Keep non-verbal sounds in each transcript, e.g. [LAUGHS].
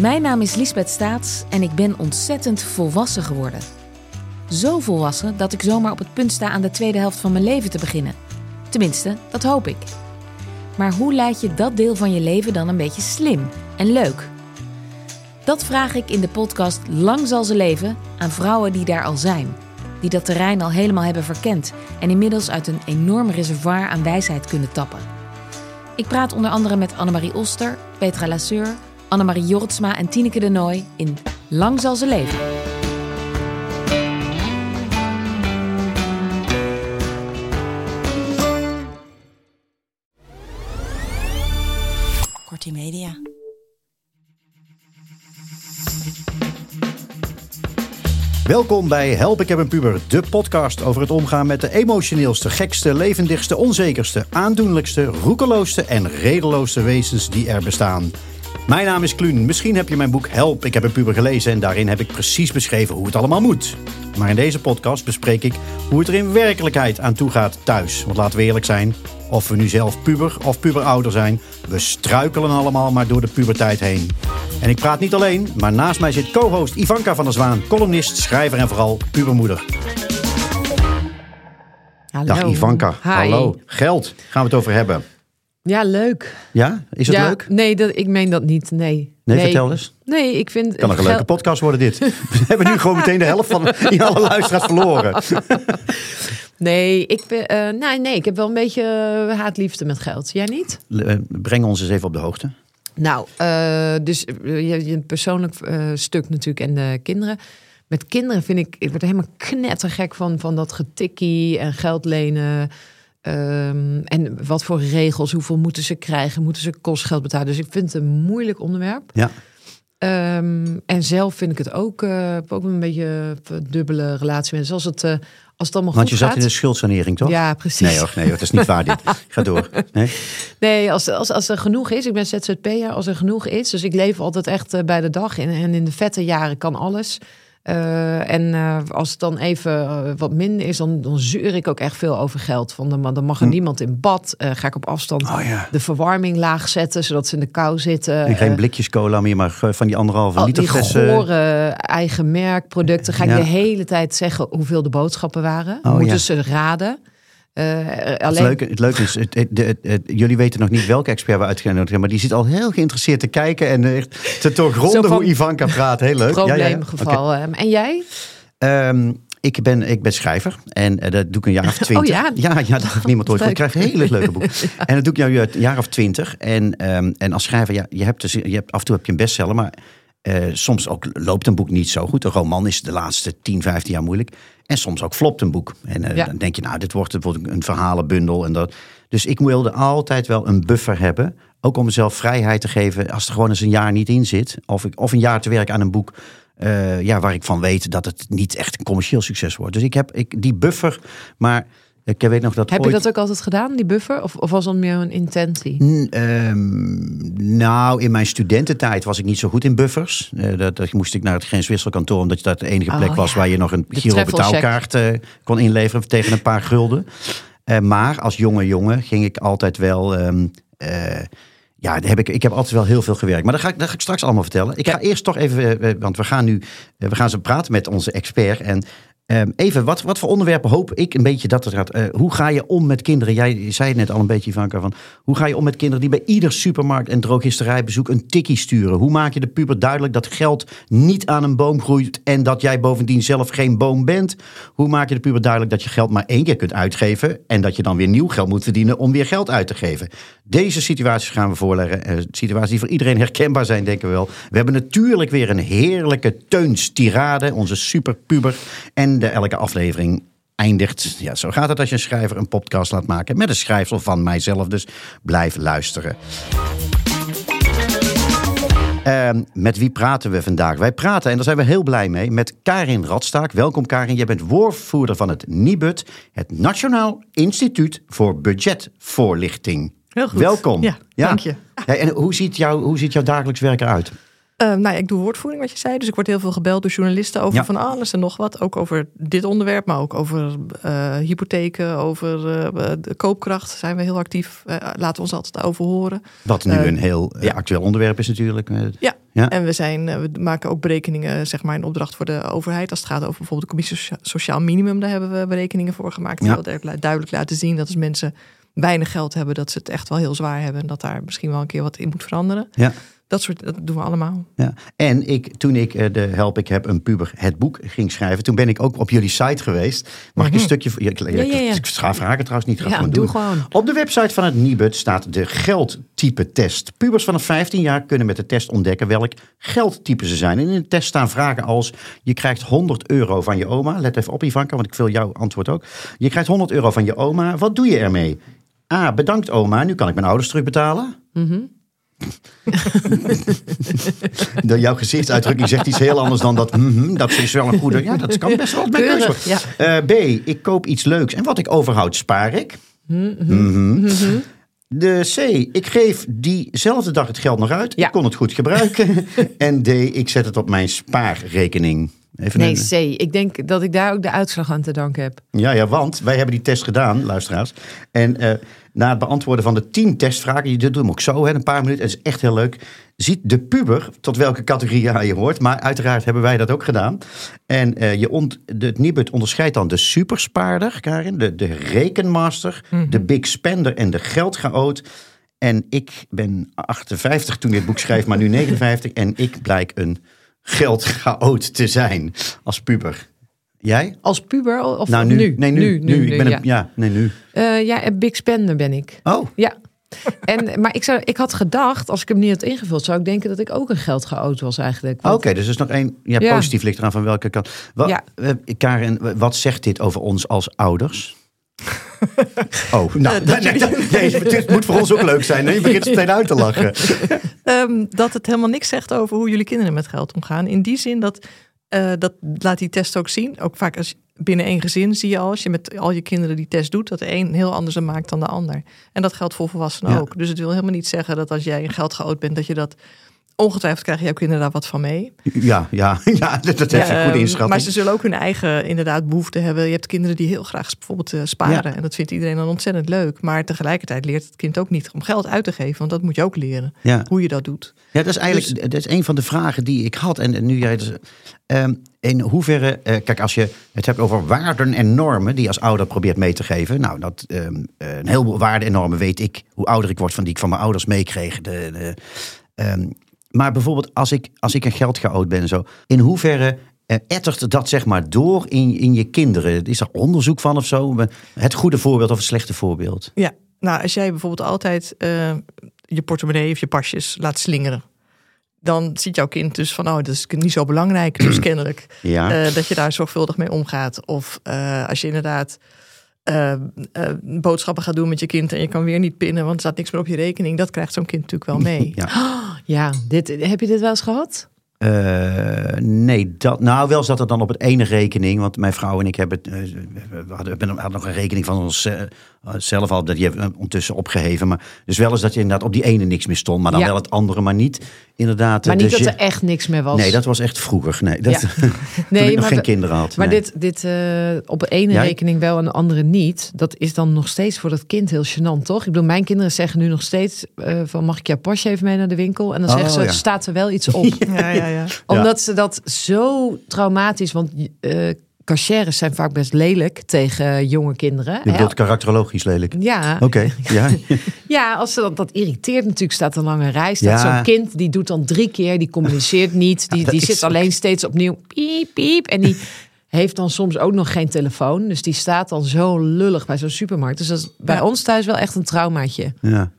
Mijn naam is Liesbeth Staats en ik ben ontzettend volwassen geworden. Zo volwassen dat ik zomaar op het punt sta aan de tweede helft van mijn leven te beginnen. Tenminste, dat hoop ik. Maar hoe leid je dat deel van je leven dan een beetje slim en leuk? Dat vraag ik in de podcast Lang zal ze leven aan vrouwen die daar al zijn. Die dat terrein al helemaal hebben verkend en inmiddels uit een enorm reservoir aan wijsheid kunnen tappen. Ik praat onder andere met Annemarie Oster, Petra Lasseur, Annemarie Jortsma en Tineke de Nooi in Lang zal ze leven. Kortie Media. Welkom bij Help ik heb een puber, de podcast over het omgaan met de emotioneelste, gekste, levendigste, onzekerste, aandoenlijkste, roekeloosste en redeloosste wezens die er bestaan. Mijn naam is Kluun. Misschien heb je mijn boek Help, ik heb een puber gelezen en daarin heb ik precies beschreven hoe het allemaal moet. Maar in deze podcast bespreek ik hoe het er in werkelijkheid aan toe gaat thuis. Want laten we eerlijk zijn, of we nu zelf puber of puberouder zijn, we struikelen allemaal maar door de puberteit heen. En ik praat niet alleen, maar naast mij zit co-host Ivanka van der Zwaan, columnist, schrijver en vooral pubermoeder. Hallo. Dag Ivanka. Hi. Hallo. Geld gaan we het over hebben. Ja, leuk. Ja, is het ja, leuk? Nee, dat, ik meen dat niet. Nee. Nee, vertel eens. Nee, ik vind... Kan nog een leuke podcast worden dit. [LAUGHS] We hebben nu gewoon meteen de helft van alle luisteraars verloren. [LAUGHS] Nee, ik ben, eh, nee, nee, ik heb wel een beetje eh, haatliefde met geld. Jij niet? Eh, Breng ons eens even op de hoogte. Nou, dus je een persoonlijk stuk natuurlijk en de kinderen. Met kinderen vind ik, ik word helemaal knettergek van, van dat getikkie en geld lenen. Ehm, en wat voor regels, hoeveel moeten ze krijgen? Moeten ze kostgeld betalen? Dus ik vind het een moeilijk onderwerp. Ja. Ehm, en zelf vind ik het ook, eh, ook een beetje een dubbele relatie met. Zoals het, eh, als het allemaal Want je zat gaat. in de schuldsanering, toch? Ja, precies. Nee hoor, nee hoor, dat is niet waar dit. [LAUGHS] Ga door. Nee? Nee, als, als, als er genoeg is, ik ben ZZP'er, als er genoeg is. Dus ik leef altijd echt eh, bij de dag. En, en in de vette jaren kan alles. Eh, en eh, als het dan even eh, wat minder is, dan, dan zeur ik ook echt veel over geld. Van dan, dan mag er niemand in bad. Ga ik op afstand Hm. Oh ja. de verwarming laag zetten, zodat ze in de kou zitten. En geen blikjes cola meer, maar van die anderhalve al liter die flessen. gore eigen merkproducten. Ga ik Ja. de hele tijd zeggen hoeveel de boodschappen waren. Oh, Moeten ja. ze raden. Eh, Het leuke, het leuke is, het, het- het- het- jullie weten nog niet welke expert we uitgenodigd hebben, maar die zit al heel geïnteresseerd te kijken en echt te doorgronden hoe Ivanka praat. Heel leuk. Ja, ja, ja. [LAUGHS] probleemgeval. Ehm, En jij? Ehm, ik, ben, ik ben schrijver en eh, dat doe ik een jaar of [LAUGHS] twintig. Oh ja? Ja, ja, dat heeft niemand ooit. [LAUGHS] Ik krijg een hele leuke boek. En dat doe ik nu een jaar of twintig. En, ehm, en als schrijver, ja, je hebt, dus, je hebt, af en toe heb je een bestseller, maar eh, soms ook loopt een boek niet zo goed. Een roman is de laatste 10, 15 jaar moeilijk. En soms ook flopt een boek. En eh, Ja. dan denk je, nou, dit wordt, wordt een verhalenbundel. En dat. Dus ik wilde altijd wel een buffer hebben. Ook om mezelf vrijheid te geven als er gewoon eens een jaar niet in zit. Of, ik, of een jaar te werken aan een boek eh, ja, waar ik van weet dat het niet echt een commercieel succes wordt. Dus ik heb ik, die buffer, maar ik weet nog dat Heb ooit... je dat ook altijd gedaan, die buffer? Of, of was dat meer een intentie? N- ehm, nou, in mijn studententijd was ik niet zo goed in buffers. Eh, dat, dat moest ik naar het grenswisselkantoor, omdat dat de enige plek Oh, was ja. waar je nog een Giro betaalkaart eh, kon inleveren tegen een paar gulden. Eh, maar als jonge jongen ging ik altijd wel. ehm, eh, ja, heb ik, ik heb altijd wel heel veel gewerkt. Maar dat ga ik, dat ga ik straks allemaal vertellen. Ik ga eerst toch even, want we gaan nu we gaan zo praten met onze expert. En ehm, even, wat, wat voor onderwerpen hoop ik een beetje dat het gaat. eh, hoe ga je om met kinderen? Jij zei het net al een beetje, Ivanka, van hoe ga je om met kinderen die bij ieder supermarkt en drogisterijbezoek een tikkie sturen? Hoe maak je de puber duidelijk dat geld niet aan een boom groeit en dat jij bovendien zelf geen boom bent? Hoe maak je de puber duidelijk dat je geld maar één keer kunt uitgeven en dat je dan weer nieuw geld moet verdienen om weer geld uit te geven? Deze situaties gaan we voorleggen. Eh, situaties die voor iedereen herkenbaar zijn, denken we wel. We hebben natuurlijk weer een heerlijke teunstirade, onze superpuber. En de elke aflevering eindigt. Ja, zo gaat het als je een schrijver een podcast laat maken met een schrijfsel van mijzelf. Dus blijf luisteren. Ehm, met wie praten we vandaag? Wij praten, en daar zijn we heel blij mee, met Karin Radstaak. Welkom Karin, jij bent woordvoerder van het NIBUD, het Nationaal Instituut voor Budgetvoorlichting. Heel goed. Welkom. Ja, dank je. En hoe ziet, jouw, hoe ziet jouw dagelijks werk eruit? Uh, nou ja, ik doe woordvoering, wat je zei. Dus ik word heel veel gebeld door journalisten over Ja. van alles en nog wat. Ook over dit onderwerp, maar ook over eh, hypotheken, over eh, de koopkracht zijn we heel actief. Eh, laten we ons altijd over horen. Wat nu een heel ja. actueel onderwerp is natuurlijk. Ja. Ja. En we, zijn, we maken ook berekeningen, zeg maar, in opdracht voor de overheid. Als het gaat over bijvoorbeeld de commissie Socia- Sociaal Minimum, daar hebben we berekeningen voor gemaakt. Die heel duidelijk- duidelijk laten zien dat als mensen weinig geld hebben, dat ze het echt wel heel zwaar hebben. En dat daar misschien wel een keer wat in moet veranderen. Ja. Dat soort, dat doen we allemaal. Ja. En ik, toen ik eh, de Help Ik Heb een Puber het boek ging schrijven, toen ben ik ook op jullie site geweest. Mag ik een stukje... voor- Ja, ik, Ja, ja, ja. ik ga vragen trouwens niet. Ga Ja, doe doen. gewoon. Op de website van het Nibud staat de geldtype test. Pubers vanaf 15 jaar kunnen met de test ontdekken welk geldtype ze zijn. En in de test staan vragen als, je krijgt 100 euro van je oma. Let even op Ivanka, want ik wil jouw antwoord ook. Je krijgt 100 euro van je oma. Wat doe je ermee? A, bedankt oma, nu kan ik mijn ouders terugbetalen. [LAUGHS] De- jouw gezichtsuitdrukking zegt iets heel anders dan dat. mhm, dat is wel een goede. Ja, dat kan best wel Keurig, ja. Eh, B, ik koop iets leuks en wat ik overhoud, spaar ik. Mhm. De C, ik geef diezelfde dag het geld nog uit. Ja. Ik kon het goed gebruiken. [LAUGHS] en D, ik zet het op mijn spaarrekening. Even Nee, een- C. Ik denk dat ik daar ook de uitslag aan te danken heb. ja, ja, want wij hebben die test gedaan, luisteraars. En eh, na het beantwoorden van de tien testvragen, je doet hem ook zo, hè, een paar minuten, het is echt heel leuk. Ziet de puber tot welke categorie je hoort, maar uiteraard hebben wij dat ook gedaan. En eh, je ont, de, het Nibud onderscheidt dan de superspaarder, Karin, de, de rekenmaster, de big spender en de geldchaot. En ik ben 58 toen dit boek schreef, maar nu 59. En ik blijk een geldchaot te zijn als puber. Jij? Als puber of Nou, nu. nu? Nee, nu. nu, ik ben ja. een, ja, nee, nu. Eh, ja, een big spender ben ik. Oh, Ja. En, maar ik, zou, ik had gedacht, als ik hem niet had ingevuld, zou ik denken dat ik ook een geldgeoot was eigenlijk. oké. Dus er is nog één. Ja, Ja. positief ligt eraan van welke kant. Wat, Ja. eh, Karen, wat zegt dit over ons als ouders? [LAUGHS] Oh, nou, nee, nee, nee, het moet voor ons ook leuk zijn. hè? Je begint meteen uit te lachen. [LAUGHS] Ehm, dat het helemaal niks zegt over hoe jullie kinderen met geld omgaan. In die zin dat, eh, dat laat die test ook zien. Ook vaak als binnen één gezin zie je al, als je met al je kinderen die test doet, dat de een heel anders maakt dan de ander. En dat geldt voor volwassenen Ja. ook. Dus het wil helemaal niet zeggen dat als jij een geldgeoot bent, dat je dat ongetwijfeld krijgen jouw kinderen daar wat van mee. Ja, ja, [LAUGHS] ja dat, dat is een goede ehm, inschatting. Maar ze zullen ook hun eigen inderdaad behoefte hebben. Je hebt kinderen die heel graag bijvoorbeeld eh, sparen. Ja. En dat vindt iedereen dan ontzettend leuk. Maar tegelijkertijd leert het kind ook niet om geld uit te geven. Want dat moet je ook leren. Ja. Hoe je dat doet. Ja, dat is eigenlijk dat is een van de vragen die ik had. En, en nu jij dus, ehm, in hoeverre, eh, kijk, als je het hebt over waarden en normen die je als ouder probeert mee te geven. Nou, dat ehm, eh, een heleboel waarden en normen weet ik hoe ouder ik word van die ik van mijn ouders meekreeg. De, de, maar bijvoorbeeld als ik, als ik een geldchaot ben en zo, in hoeverre eh, ettert dat zeg maar door in, in je kinderen? Is er onderzoek van of zo? Het goede voorbeeld of het slechte voorbeeld? Ja, nou als jij bijvoorbeeld altijd eh, je portemonnee of je pasjes laat slingeren. Dan ziet jouw kind dus van, oh, dat is niet zo belangrijk, [CLEARS THROAT] dus kennelijk. Ja. eh, dat je daar zorgvuldig mee omgaat. Of als je inderdaad boodschappen gaat doen met je kind en je kan weer niet pinnen, want er staat niks meer op je rekening. Dat krijgt zo'n kind natuurlijk wel [LAUGHS] mee. ja. [GASPS] Ja, dit, heb je dit wel eens gehad? Eh, nee, dat, nou wel zat het dan op het ene rekening. Want mijn vrouw en ik hebben, eh, we hadden, hadden nog een rekening van ons eh, zelf al. Dat die hebben we ondertussen opgeheven. Maar dus wel eens dat je inderdaad op die ene niks meer stond. Maar dan Ja. wel het andere, maar niet inderdaad. Maar eh, niet de dat er echt niks meer was. Nee, dat was echt vroeger. Nee, dat, Ja. [LAUGHS] toen ik nog maar geen kinderen had. Maar nee. dit, dit eh, op de ene rekening wel en de andere niet. Dat is dan nog steeds voor dat kind heel gênant, toch? Ik bedoel, mijn kinderen zeggen nu nog steeds... eh, van mag ik jouw pasje even mee naar de winkel? En dan Oh, zeggen ze, staat er wel iets op. [LAUGHS] Ja, ja, ja. [LAUGHS] Omdat ze dat zo traumatisch... Want eh cachères zijn vaak best lelijk tegen jonge kinderen. Je bedoelt karakterologisch lelijk. Ja, Oké, ja. [LAUGHS] ja als ze dat, dat irriteert natuurlijk. Staat een lange rij. Staat Ja. zo'n kind, die doet dan drie keer. Die communiceert [LAUGHS] niet. Die, die zit alleen steeds opnieuw piep, piep. En die heeft dan soms ook nog geen telefoon. Dus die staat dan zo lullig bij zo'n supermarkt. Dus dat is bij Ja. ons thuis wel echt een traumaatje. ja. [LAUGHS]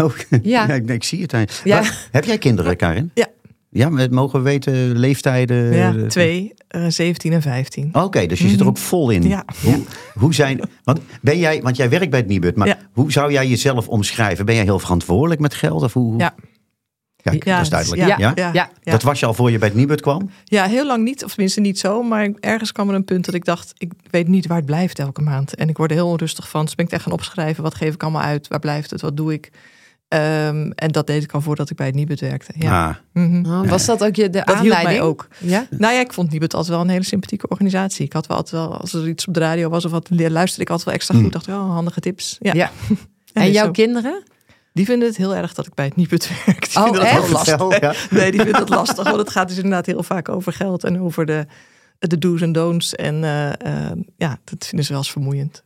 Oh, ja. Ik, ik zie het. Ja. Maar heb jij kinderen, Karin? Ja. Ja, we mogen we weten leeftijden? ja eh, twee, eh, 17 en 15. Oké, dus je zit er ook vol in. Mhm. Ja. Hoe, hoe zijn, want, ben jij, want jij werkt bij het Nibud, maar Ja. hoe zou jij jezelf omschrijven? Ben jij heel verantwoordelijk met geld? Of hoe, hoe- Ja. Kijk, Ja, dat is duidelijk. ja, Ja, ja, Ja. ja. Dat was je al voor je bij het Nibud kwam? Ja, heel lang niet, of tenminste niet zo. Maar ergens kwam er een punt dat ik dacht, ik weet niet waar het blijft elke maand. En ik word er heel onrustig van. Dus ben ik echt gaan opschrijven, wat geef ik allemaal uit? Waar blijft het? Wat doe ik? Ehm, en dat deed ik al voordat ik bij het Nibud werkte. Ja. Ah, Mhm. Oh, was dat ook je de Dat hielp aanleiding? mij ook. Ja? Nou ja, ik vond Nibud altijd wel een hele sympathieke organisatie. Ik had wel altijd wel, als er iets op de radio was of wat, luisterde ik altijd wel extra goed. Mm. Dacht, oh, handige tips. Ja. [LAUGHS] En jouw zo. kinderen? Die vinden het heel erg dat ik bij het Nibud [LAUGHS] werk. Die Oh, vinden dat heel lastig. Ja. Nee, die vinden het lastig. Want het gaat dus inderdaad heel vaak over geld en over de, de do's en don'ts. En eh, eh, ja, dat vinden ze wel eens vermoeiend.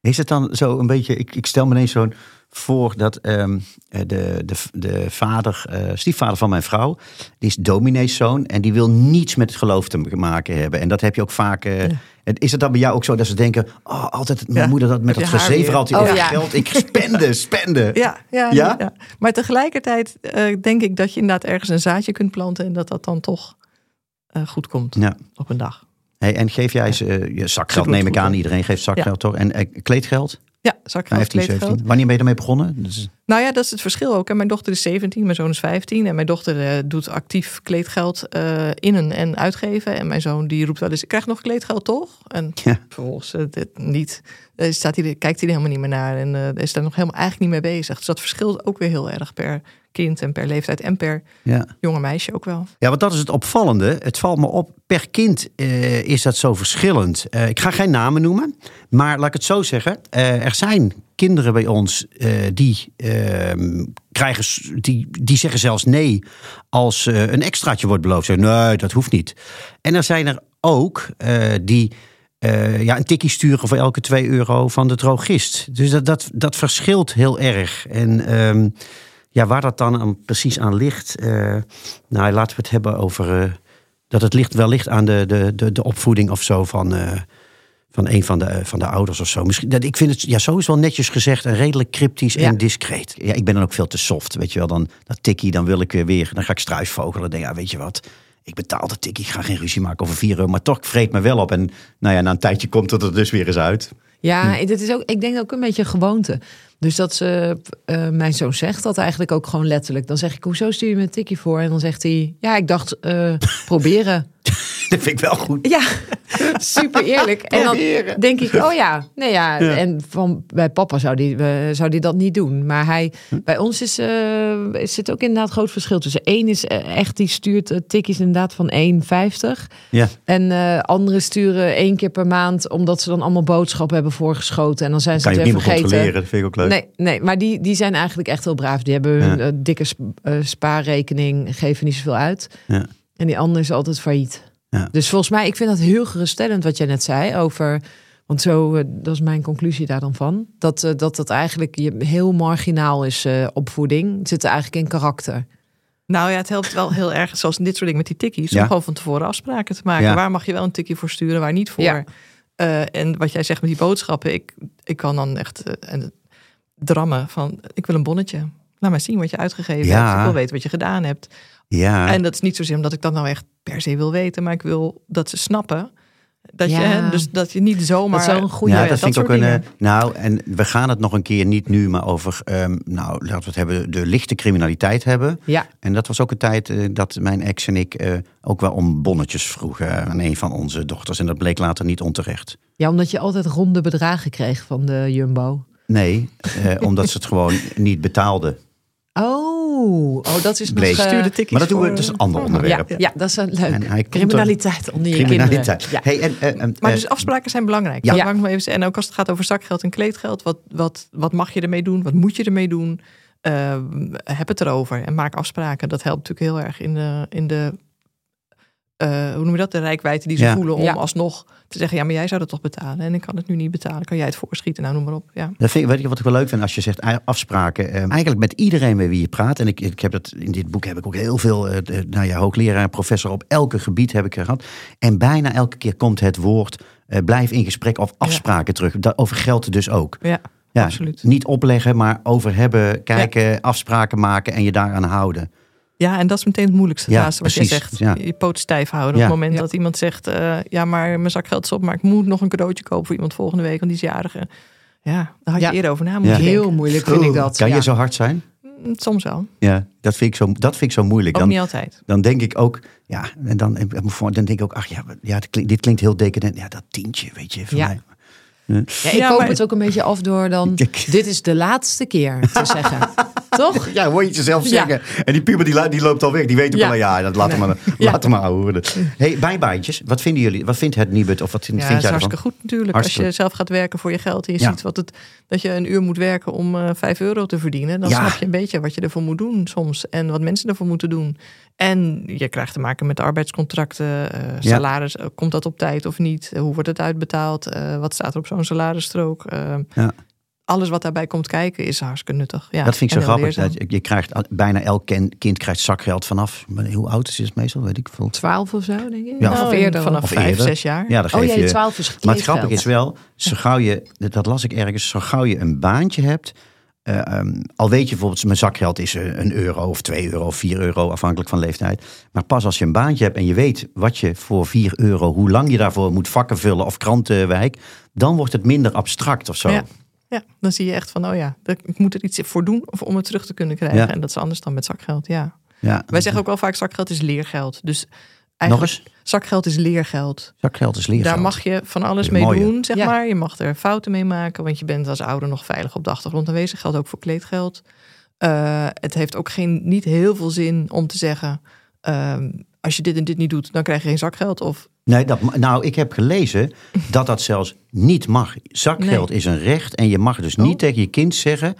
Is het dan zo een beetje, ik, ik stel me ineens zo'n voor dat ehm, eh, de, de, de vader, eh, stiefvader van mijn vrouw, die is domineeszoon en die wil niets met het geloof te maken hebben. En dat heb je ook vaak. eh, Is het dan bij jou ook zo dat ze denken, oh, altijd mijn Ja, moeder dat met dat gezever altijd, Oh, ja, geld, ik spende, [LAUGHS] spende. Ja, ja, maar tegelijkertijd denk ik dat je inderdaad ergens een zaadje kunt planten. En dat dat dan toch goed komt op een dag. Hey, en geef jij ze je zakgeld, neem ik aan, iedereen geeft zakgeld toch? En kleedgeld? Ja, zakgeld, 15, kleedgeld. 17. Wanneer ben je ermee begonnen? Dus, Nou ja, dat is het verschil ook. hè. Mijn dochter is 17, mijn zoon is 15. En mijn dochter doet actief kleedgeld innen en uitgeven. En mijn zoon die roept wel eens, ik krijg nog kleedgeld toch? En Ja. vervolgens eh, dit niet. Eh, staat hij, kijkt hij er helemaal niet meer naar. En is daar nog helemaal eigenlijk niet mee bezig. Dus dat verschilt ook weer heel erg per kind en per leeftijd. En per ja. jonge meisje ook wel. Ja, want dat is het opvallende. Het valt me op, per kind eh, is dat zo verschillend. Eh, ik ga geen namen noemen, maar laat ik het zo zeggen. eh, er zijn kinderen bij ons die, ehm, krijgen, die, die zeggen zelfs nee als een extraatje wordt beloofd. Zeggen, nee, dat hoeft niet. En er zijn er ook die ja, een tikkie sturen voor elke 2 euro van de drogist. Dus dat, dat, dat verschilt heel erg. En ehm, ja, waar dat dan aan, precies aan ligt. eh, nou, laten we het hebben over. eh, dat het ligt wellicht aan de, de, de, de opvoeding of zo van, eh, van een van de, van de ouders of zo. Misschien, dat, ik vind het ja, sowieso wel netjes gezegd en redelijk cryptisch Ja. en discreet. Ja, ik ben dan ook veel te soft. Weet je wel, dan dat tikkie, dan wil ik weer weer. Dan ga ik struisvogelen. Dan denk ik, ja, weet je wat. Ik betaal de tikkie, ik ga geen ruzie maken over 4 euro. Maar toch vreet me wel op. En nou ja, na een tijdje komt het er dus weer eens uit. Ja, dit is ook, ik denk ook een beetje een gewoonte. Dus dat ze, eh, mijn zoon zegt dat eigenlijk ook gewoon letterlijk. Dan zeg ik, hoezo stuur je me een tikkie voor? En dan zegt hij, ja, ik dacht, eh, [LAUGHS] proberen. Dat vind ik wel goed. Ja, [LAUGHS] super eerlijk. En dan denk ik, oh ja, nee ja. En van, bij papa zou die, eh, zou die dat niet doen. Maar hij, bij ons is, eh, zit ook inderdaad groot verschil tussen. Eén is eh, echt, die stuurt tikkies inderdaad van 1,50. Ja. En eh anderen sturen één keer per maand, omdat ze dan allemaal boodschappen hebben voorgeschoten. En dan zijn ze Kan je het weer vergeten. controleren. Dat vind ik ook leuk. Nee, nee, maar die, die zijn eigenlijk echt heel braaf. Die hebben hun Ja. dikke sp- spaarrekening, geven niet zoveel uit. Ja. En die andere is altijd failliet. Ja. Dus volgens mij, ik vind dat heel geruststellend wat jij net zei over. Want zo, eh, dat is mijn conclusie daar dan van. Dat eh, dat, dat eigenlijk je heel marginaal is, eh, opvoeding. Het zit er eigenlijk in karakter. Nou ja, het helpt wel heel erg, zoals in dit soort dingen met die tikkies, Ja. om gewoon van tevoren afspraken te maken. Ja. Waar mag je wel een tikkie voor sturen, waar niet voor? Ja. Eh, en wat jij zegt met die boodschappen, ik, ik kan dan echt en drammen van, ik wil een bonnetje. Laat maar zien wat je uitgegeven Ja. hebt. Ik wil weten wat je gedaan hebt. Ja. En dat is niet zozeer omdat ik dat nou echt per se wil weten, maar ik wil dat ze snappen. Dat, je, hè, dus dat je niet zomaar... Dat is wel een goede. Ja, ja, dat vind ik dat ook een. soort eh, Nou, en we gaan het nog een keer niet nu, maar over, ehm, nou, laten we het hebben, de lichte criminaliteit hebben. Ja, En dat was ook een tijd eh, dat mijn ex en ik eh, ook wel om bonnetjes vroegen aan een van onze dochters. En dat bleek later niet onterecht. ja, omdat je altijd ronde bedragen kreeg van de Jumbo. Nee, eh, omdat ze het gewoon niet betaalden. Oh, oh dat is Bleek. nog... eh, Maar dat doen we, dat is een ander onderwerp. ja, ja, dat is een En hij leuk. Criminaliteit onder je Criminaliteit. kinderen. Ja. Hey, en, eh, eh, Maar dus afspraken zijn belangrijk. Ja. Ja. Even. En ook als het gaat over zakgeld en kleedgeld. Wat, wat, wat mag je ermee doen? Wat moet je ermee doen? Eh, heb het erover en maak afspraken. Dat helpt natuurlijk heel erg in de, in de eh, hoe noem je dat? De rijkwijde die ze Ja. voelen om Ja. alsnog te zeggen, ja, maar jij zou dat toch betalen en ik kan het nu niet betalen. Kan jij het voorschieten? Nou, noem maar op. Ja. Dat vind ik, weet je wat ik wel leuk vind als je zegt eh, afspraken. eh, eigenlijk met iedereen met wie je praat. En ik, ik heb dat, in dit boek heb ik ook heel veel eh, de- nou ja, hoogleraar en professor op elke gebied heb ik gehad. En bijna elke keer komt het woord eh, blijf in gesprek of afspraken terug. Dat, over geld dus ook. Ja, Ja, absoluut. Niet opleggen, maar over hebben, kijken, afspraken maken en je daaraan houden. Ja, en dat is meteen het moeilijkste. Ja, wat precies. jij zegt. Ja. Je poot stijf houden. Ja. Op het moment Ja. dat iemand zegt, eh, ja, maar mijn zakgeld is op, maar ik moet nog een cadeautje kopen voor iemand volgende week, want die is jarig. Ja, daar had je Ja. eerder over na moeten denken. Heel moeilijk vind ik dat. Kan ja. je zo hard zijn? Mm, Soms wel. Ja, dat vind ik zo, dat vind ik zo moeilijk. Ook Dan, niet altijd. dan denk ik ook, ja, en dan, dan denk ik ook, ach ja, ja dit, klinkt, dit klinkt heel decadent. Ja, dat tientje, weet je, voor Ja. mij. Ja, ik Ja, koop maar- het ook een beetje af door dan... Dit is de laatste keer te [LAUGHS] zeggen. [LAUGHS] Toch? Ja, hoor je het jezelf Ja. zeggen. En die puber die, die loopt al weg. Die weet ook Ja. al, ja, dat laat hem maar, laat hem maar. Hey, bijbaantjes. Wat vinden jullie? Wat vindt het Nibud? Of wat vind, Ja, vind dat is jij ervan? hartstikke goed natuurlijk. Hartstikke Als je zelf gaat werken voor je geld en je ziet wat het, dat je een uur moet werken om eh 5 euro te verdienen, dan snap je een beetje wat je ervoor moet doen soms en wat mensen ervoor moeten doen. En je krijgt te maken met arbeidscontracten, eh, salaris, eh, komt dat op tijd of niet? Hoe wordt het uitbetaald? Wat staat er op zo'n salarisstrook? Ja. Alles wat daarbij komt kijken is hartstikke nuttig. Ja, dat vind ik zo grappig. Dat je krijgt, bijna elk kind krijgt zakgeld vanaf. Hoe oud is het meestal? Weet ik veel. 12 of zo, denk ik. Ja. Of eerder. vanaf Of 5, eerder. 6 jaar. Ja, geef Oh ja, je... die 12 is Maar het grappige is wel, zo gauw je, dat las ik ergens, zo gauw je een baantje hebt. eh, ehm, al weet je bijvoorbeeld, mijn zakgeld is eh, een euro of twee euro of vier euro, afhankelijk van leeftijd. Maar pas als je een baantje hebt en je weet wat je voor vier euro, hoe lang je daarvoor moet vakken vullen of krantenwijk, dan wordt het minder abstract of zo. Ja. Ja, dan zie je echt van, oh ja, ik moet er iets voor doen of om het terug te kunnen krijgen. Ja. En dat is anders dan met zakgeld, ja. Ja. Wij zeggen ook wel vaak, zakgeld is leergeld. Dus Nog eigenlijk, eens, zakgeld is leergeld. zakgeld is leergeld. Daar mag je van alles mee mooie. doen, zeg Ja. maar. Je mag er fouten mee maken, want je bent als ouder nog veilig op de achtergrond aanwezig. Geldt ook voor kleedgeld. Eh, het heeft ook geen, niet heel veel zin om te zeggen, ehm, als je dit en dit niet doet, dan krijg je geen zakgeld. Of Nee, dat, nou, ik heb gelezen dat dat zelfs niet mag. Zakgeld Nee. is een recht en je mag dus niet Oh. tegen je kind zeggen...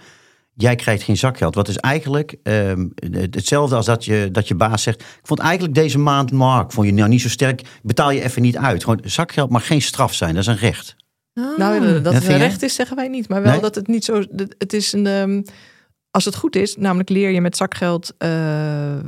jij krijgt geen zakgeld. Wat is eigenlijk ehm, hetzelfde als dat je, dat je baas zegt... ik vond eigenlijk deze maand, maar ik vond je nou niet zo sterk... betaal je even niet uit. Gewoon, zakgeld mag geen straf zijn, dat is een recht. Nou, dat Dat het een recht is, zeggen wij niet. Maar wel Nee? dat het niet zo. Het is een. ehm, als het goed is, namelijk leer je met zakgeld eh, eh,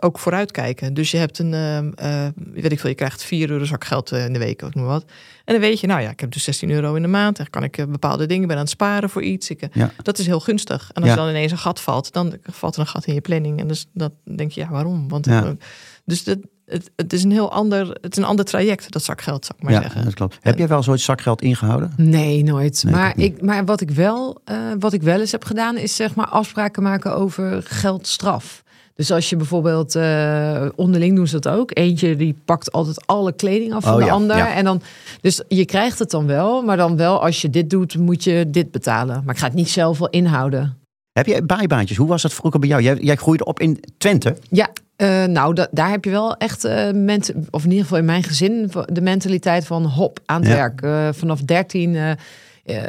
ook vooruitkijken. Dus je hebt een, eh, weet ik veel, je krijgt 4 euro zakgeld in de week of noem wat. En dan weet je, nou ja, ik heb dus 16 euro in de maand. Dan kan ik bepaalde dingen, ben aan het sparen voor iets. Ik, Ja. Dat is heel gunstig. En als Ja. er dan ineens een gat valt, dan valt er een gat in je planning. En dus dat denk je, ja, waarom? Want Ja. dus dat, het, het is een heel ander, het is een ander traject, dat zakgeld, zou ik maar ja, zeggen. dat klopt. Heb jij wel zoiets zakgeld ingehouden? Nee, nooit. Nee, maar, ik, maar wat ik wel, eh, wat ik wel eens heb gedaan, is zeg maar afspraken maken over geldstraf. Dus als je bijvoorbeeld eh, onderling doen ze dat ook. Eentje die pakt altijd alle kleding af van Oh de ja, ander. ja. En dan, dus je krijgt het dan wel, maar dan wel als je dit doet, moet je dit betalen. Maar ik ga het niet zelf wel inhouden. Heb jij bijbaantjes? Hoe was dat vroeger bij jou? Jij, jij groeide op in Twente. Ja, eh, nou, da- daar heb je wel echt eh mensen, of in ieder geval in mijn gezin, de mentaliteit van hop aan het Ja. werk. Eh, vanaf 13, eh, eh,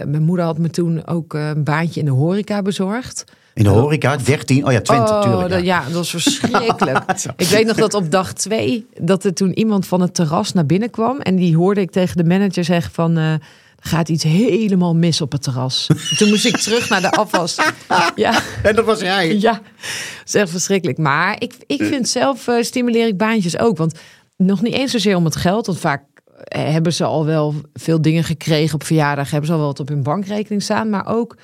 mijn moeder had me toen ook een baantje in de horeca bezorgd. In de horeca, 13. Oh ja, Twente, oh, natuurlijk. dat, ja. dat was verschrikkelijk. [LAUGHS] ik weet nog dat op dag twee, dat er toen iemand van het terras naar binnen kwam. En die hoorde ik tegen de manager zeggen van... gaat iets helemaal mis op het terras. toen moest ik terug naar de afwas. [LAUGHS] Ja, En dat was jij. ja, dat is echt verschrikkelijk. Maar ik, ik vind zelf eh, stimuleer ik baantjes ook. Want nog niet eens zozeer om het geld. Want vaak eh, hebben ze al wel veel dingen gekregen op verjaardag. Hebben ze al wel wat op hun bankrekening staan. Maar ook,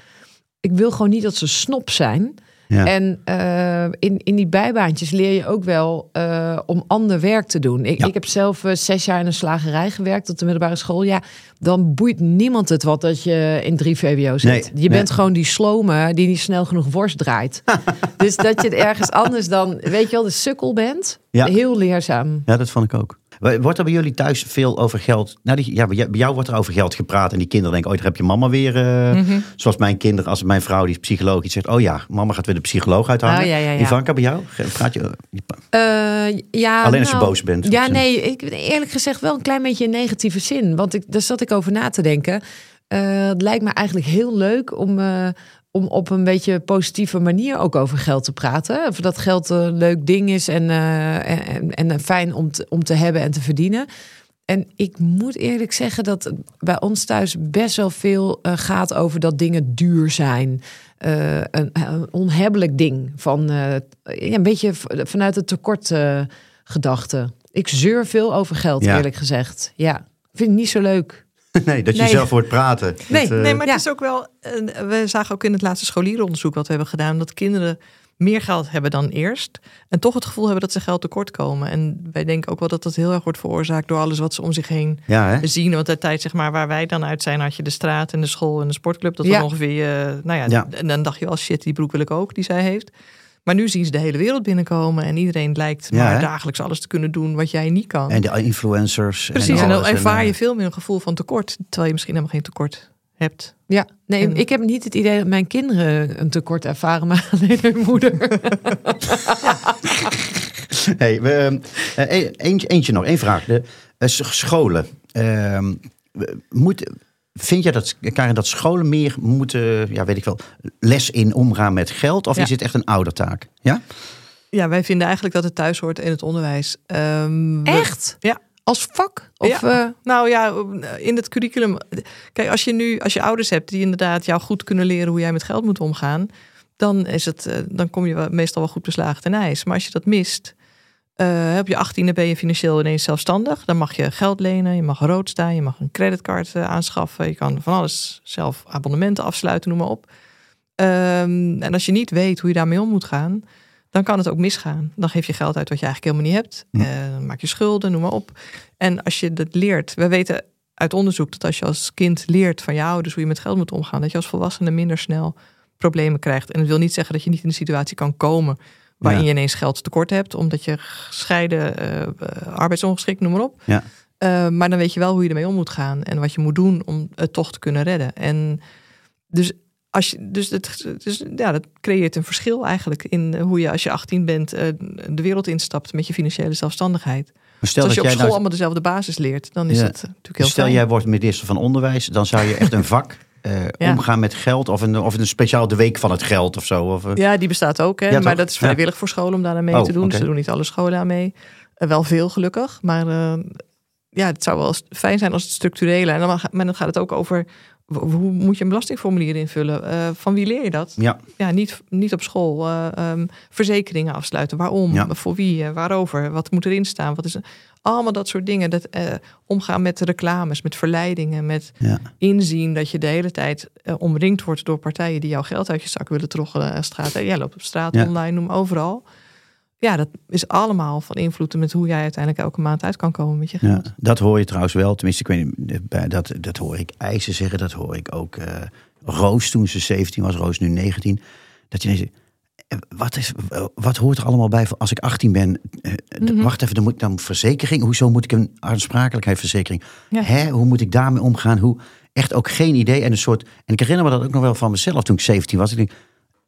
ik wil gewoon niet dat ze snop zijn. Ja. En eh, in, in die bijbaantjes leer je ook wel eh, om ander werk te doen. Ik, Ja. ik heb zelf eh, zes jaar in een slagerij gewerkt op de middelbare school. Ja, dan boeit niemand het wat dat je in 3 VWO zit. Nee, je nee. bent gewoon die slome die niet snel genoeg worst draait. [LAUGHS] dus dat je het ergens anders dan, weet je wel, de sukkel bent. Ja. Heel leerzaam. Ja, dat vond ik ook. Wordt er bij jullie thuis veel over geld? Nou, die, ja, bij jou- wordt er over geld gepraat. En die kinderen denken, oh, daar heb je mama weer. eh, Mhm. Zoals mijn kinderen, als mijn vrouw, die is psycholoog, iets zegt. Oh ja, mama gaat weer de psycholoog uithangen. Oh, ja, ja, ja. Ivanka, bij jou? Praat je, Eh, ja, Alleen als je nou, boos bent. Ja, nee, ik, eerlijk gezegd wel een klein beetje in negatieve zin. Want ik, daar zat ik over na te denken. Eh, het lijkt me eigenlijk heel leuk om, eh, om op een beetje positieve manier ook over geld te praten. Of dat geld een leuk ding is en, eh, en, en, en fijn om te, om te hebben en te verdienen. En ik moet eerlijk zeggen dat bij ons thuis best wel veel eh, gaat over dat dingen duur zijn. Eh, een, een onhebbelijk ding. Van, eh, een beetje vanuit het tekort eh, gedachte. Ik zeur veel over geld, Ja. eerlijk gezegd. Ja, vind het niet zo leuk. [LAUGHS] nee, dat je Nee. zelf hoort praten. Nee, Dat, eh, Nee, maar Ja. het is ook wel. We zagen ook in het laatste scholierenonderzoek wat we hebben gedaan. dat kinderen meer geld hebben dan eerst. En toch het gevoel hebben dat ze geld tekort komen. En wij denken ook wel dat dat heel erg wordt veroorzaakt door alles wat ze om zich heen Ja, hè? zien. Want de tijd zeg maar, waar wij dan uit zijn, had je de straat en de school en de sportclub. Dat Ja. was ongeveer. eh, nou ja, Ja. en dan dacht je wel shit, die broek wil ik ook, die zij heeft. Maar nu zien ze de hele wereld binnenkomen en iedereen lijkt Ja, maar hè? dagelijks alles te kunnen doen wat jij niet kan. En de influencers. Precies, en, dan ervaar eh, je veel meer een gevoel van tekort, terwijl je misschien helemaal geen tekort hebt. Ja, nee, En- ik heb niet het idee dat mijn kinderen een tekort ervaren, maar [LAUGHS] alleen hun moeder. [LAUGHS] Hey, we, eh, eh, eentje, eentje nog, één vraag. De, eh, scholen. Ehm, we- moet, vind jij dat, Karin, dat scholen meer moeten, ja, weet ik wel, les in omgaan met geld? Of Ja. is dit echt een oudertaak? Ja? Ja, wij vinden eigenlijk dat het thuis hoort in het onderwijs. Ehm, we- Echt? Ja. Als vak? Of, Ja. eh, Nou ja, in het curriculum. Kijk, als je nu, als je ouders hebt die inderdaad jou goed kunnen leren hoe jij met geld moet omgaan, dan is het, eh, dan kom je meestal wel goed beslagen ten ijs. Maar als je dat mist, eh op je achttiende ben je financieel ineens zelfstandig. Dan mag je geld lenen, je mag rood staan, je mag een creditcard eh, aanschaffen, je kan van alles zelf abonnementen afsluiten, noem maar op. Ehm, en als je niet weet hoe je daarmee om moet gaan, dan kan het ook misgaan. Dan geef je geld uit wat je eigenlijk helemaal niet hebt. Eh, dan maak je schulden, noem maar op. En als je dat leert, we weten uit onderzoek dat als je als kind leert van je ouders hoe je met geld moet omgaan, dat je als volwassene minder snel problemen krijgt. En dat wil niet zeggen dat je niet in een situatie kan komen waarin Ja. je ineens geld tekort hebt, omdat je gescheiden, eh, eh, arbeidsongeschikt, noem maar op. Ja. Eh, maar dan weet je wel hoe je ermee om moet gaan en wat je moet doen om het toch te kunnen redden. En dus als je, dus, het, dus ja, dat creëert een verschil eigenlijk in hoe je als je 18 bent de wereld instapt met je financiële zelfstandigheid. Maar stel Dus als je dat op jij school nou, allemaal dezelfde basis leert, dan is Ja. het natuurlijk heel stel fijn. jij wordt minister van Onderwijs, dan zou je echt [LAUGHS] een vak eh, Ja. omgaan met geld of een, of een speciaal de week van het geld of zo. Of, eh, Ja, die bestaat ook. Hè? Ja, maar dat is vrijwillig voor scholen om daar aan mee Oh, te doen. oké. Ze doen niet alle scholen aan mee. Eh, wel veel gelukkig. Maar ja, het zou wel fijn zijn als het structurele. En dan, mag- maar dan gaat het ook over hoe moet je een belastingformulier invullen? Eh, van wie leer je dat? ja, Ja, niet, niet op school. Eh, ehm, verzekeringen afsluiten. Waarom? Ja. Voor wie? Eh, waarover? Wat moet erin staan? Wat is allemaal dat soort dingen. Dat omgaan met reclames, met verleidingen, met ja. inzien dat je de hele tijd omringd wordt door partijen die jouw geld uit je zak willen troggelen. straat. Jij loopt op straat, Ja. online, noem overal. Ja, dat is allemaal van invloed met hoe jij uiteindelijk elke maand uit kan komen met je Ja, geld. dat hoor je trouwens wel. Tenminste, ik weet dat, dat hoor ik IJzer zeggen. Dat hoor ik ook eh, Roos toen ze 17 was. Roos nu 19. Dat je ineens... eh, Wat, is, wat hoort er allemaal bij als ik 18 ben? Eh, Mhm. Wacht even, dan moet ik dan verzekering. Hoezo moet ik een aansprakelijkheidsverzekering? Ja. Hè, hoe moet ik daarmee omgaan? Hoe, echt ook geen idee. En een soort. En ik herinner me dat ook nog wel van mezelf toen ik 17 was. Ik, denk,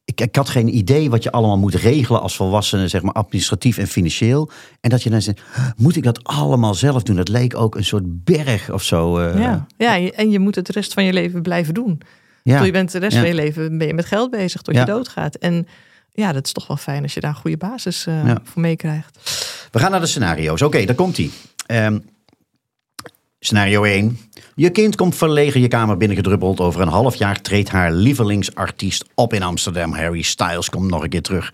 ik, ik had geen idee wat je allemaal moet regelen als volwassene, zeg maar administratief en financieel. En dat je dan zegt, moet ik dat allemaal zelf doen? Dat leek ook een soort berg of zo. eh, ja. ja, je- en je moet het de rest van je leven blijven doen. ja. Terwijl je bent de rest Ja. van je leven ben je met geld bezig tot Ja. je doodgaat. En ja, dat is toch wel fijn als je daar een goede basis Ja. voor meekrijgt. We gaan naar de scenario's. Oké, daar komt ie. Scenario 1. Je kind komt verlegen je kamer binnengedruppeld. Over een half jaar treedt haar lievelingsartiest op in Amsterdam. Harry Styles komt nog een keer terug.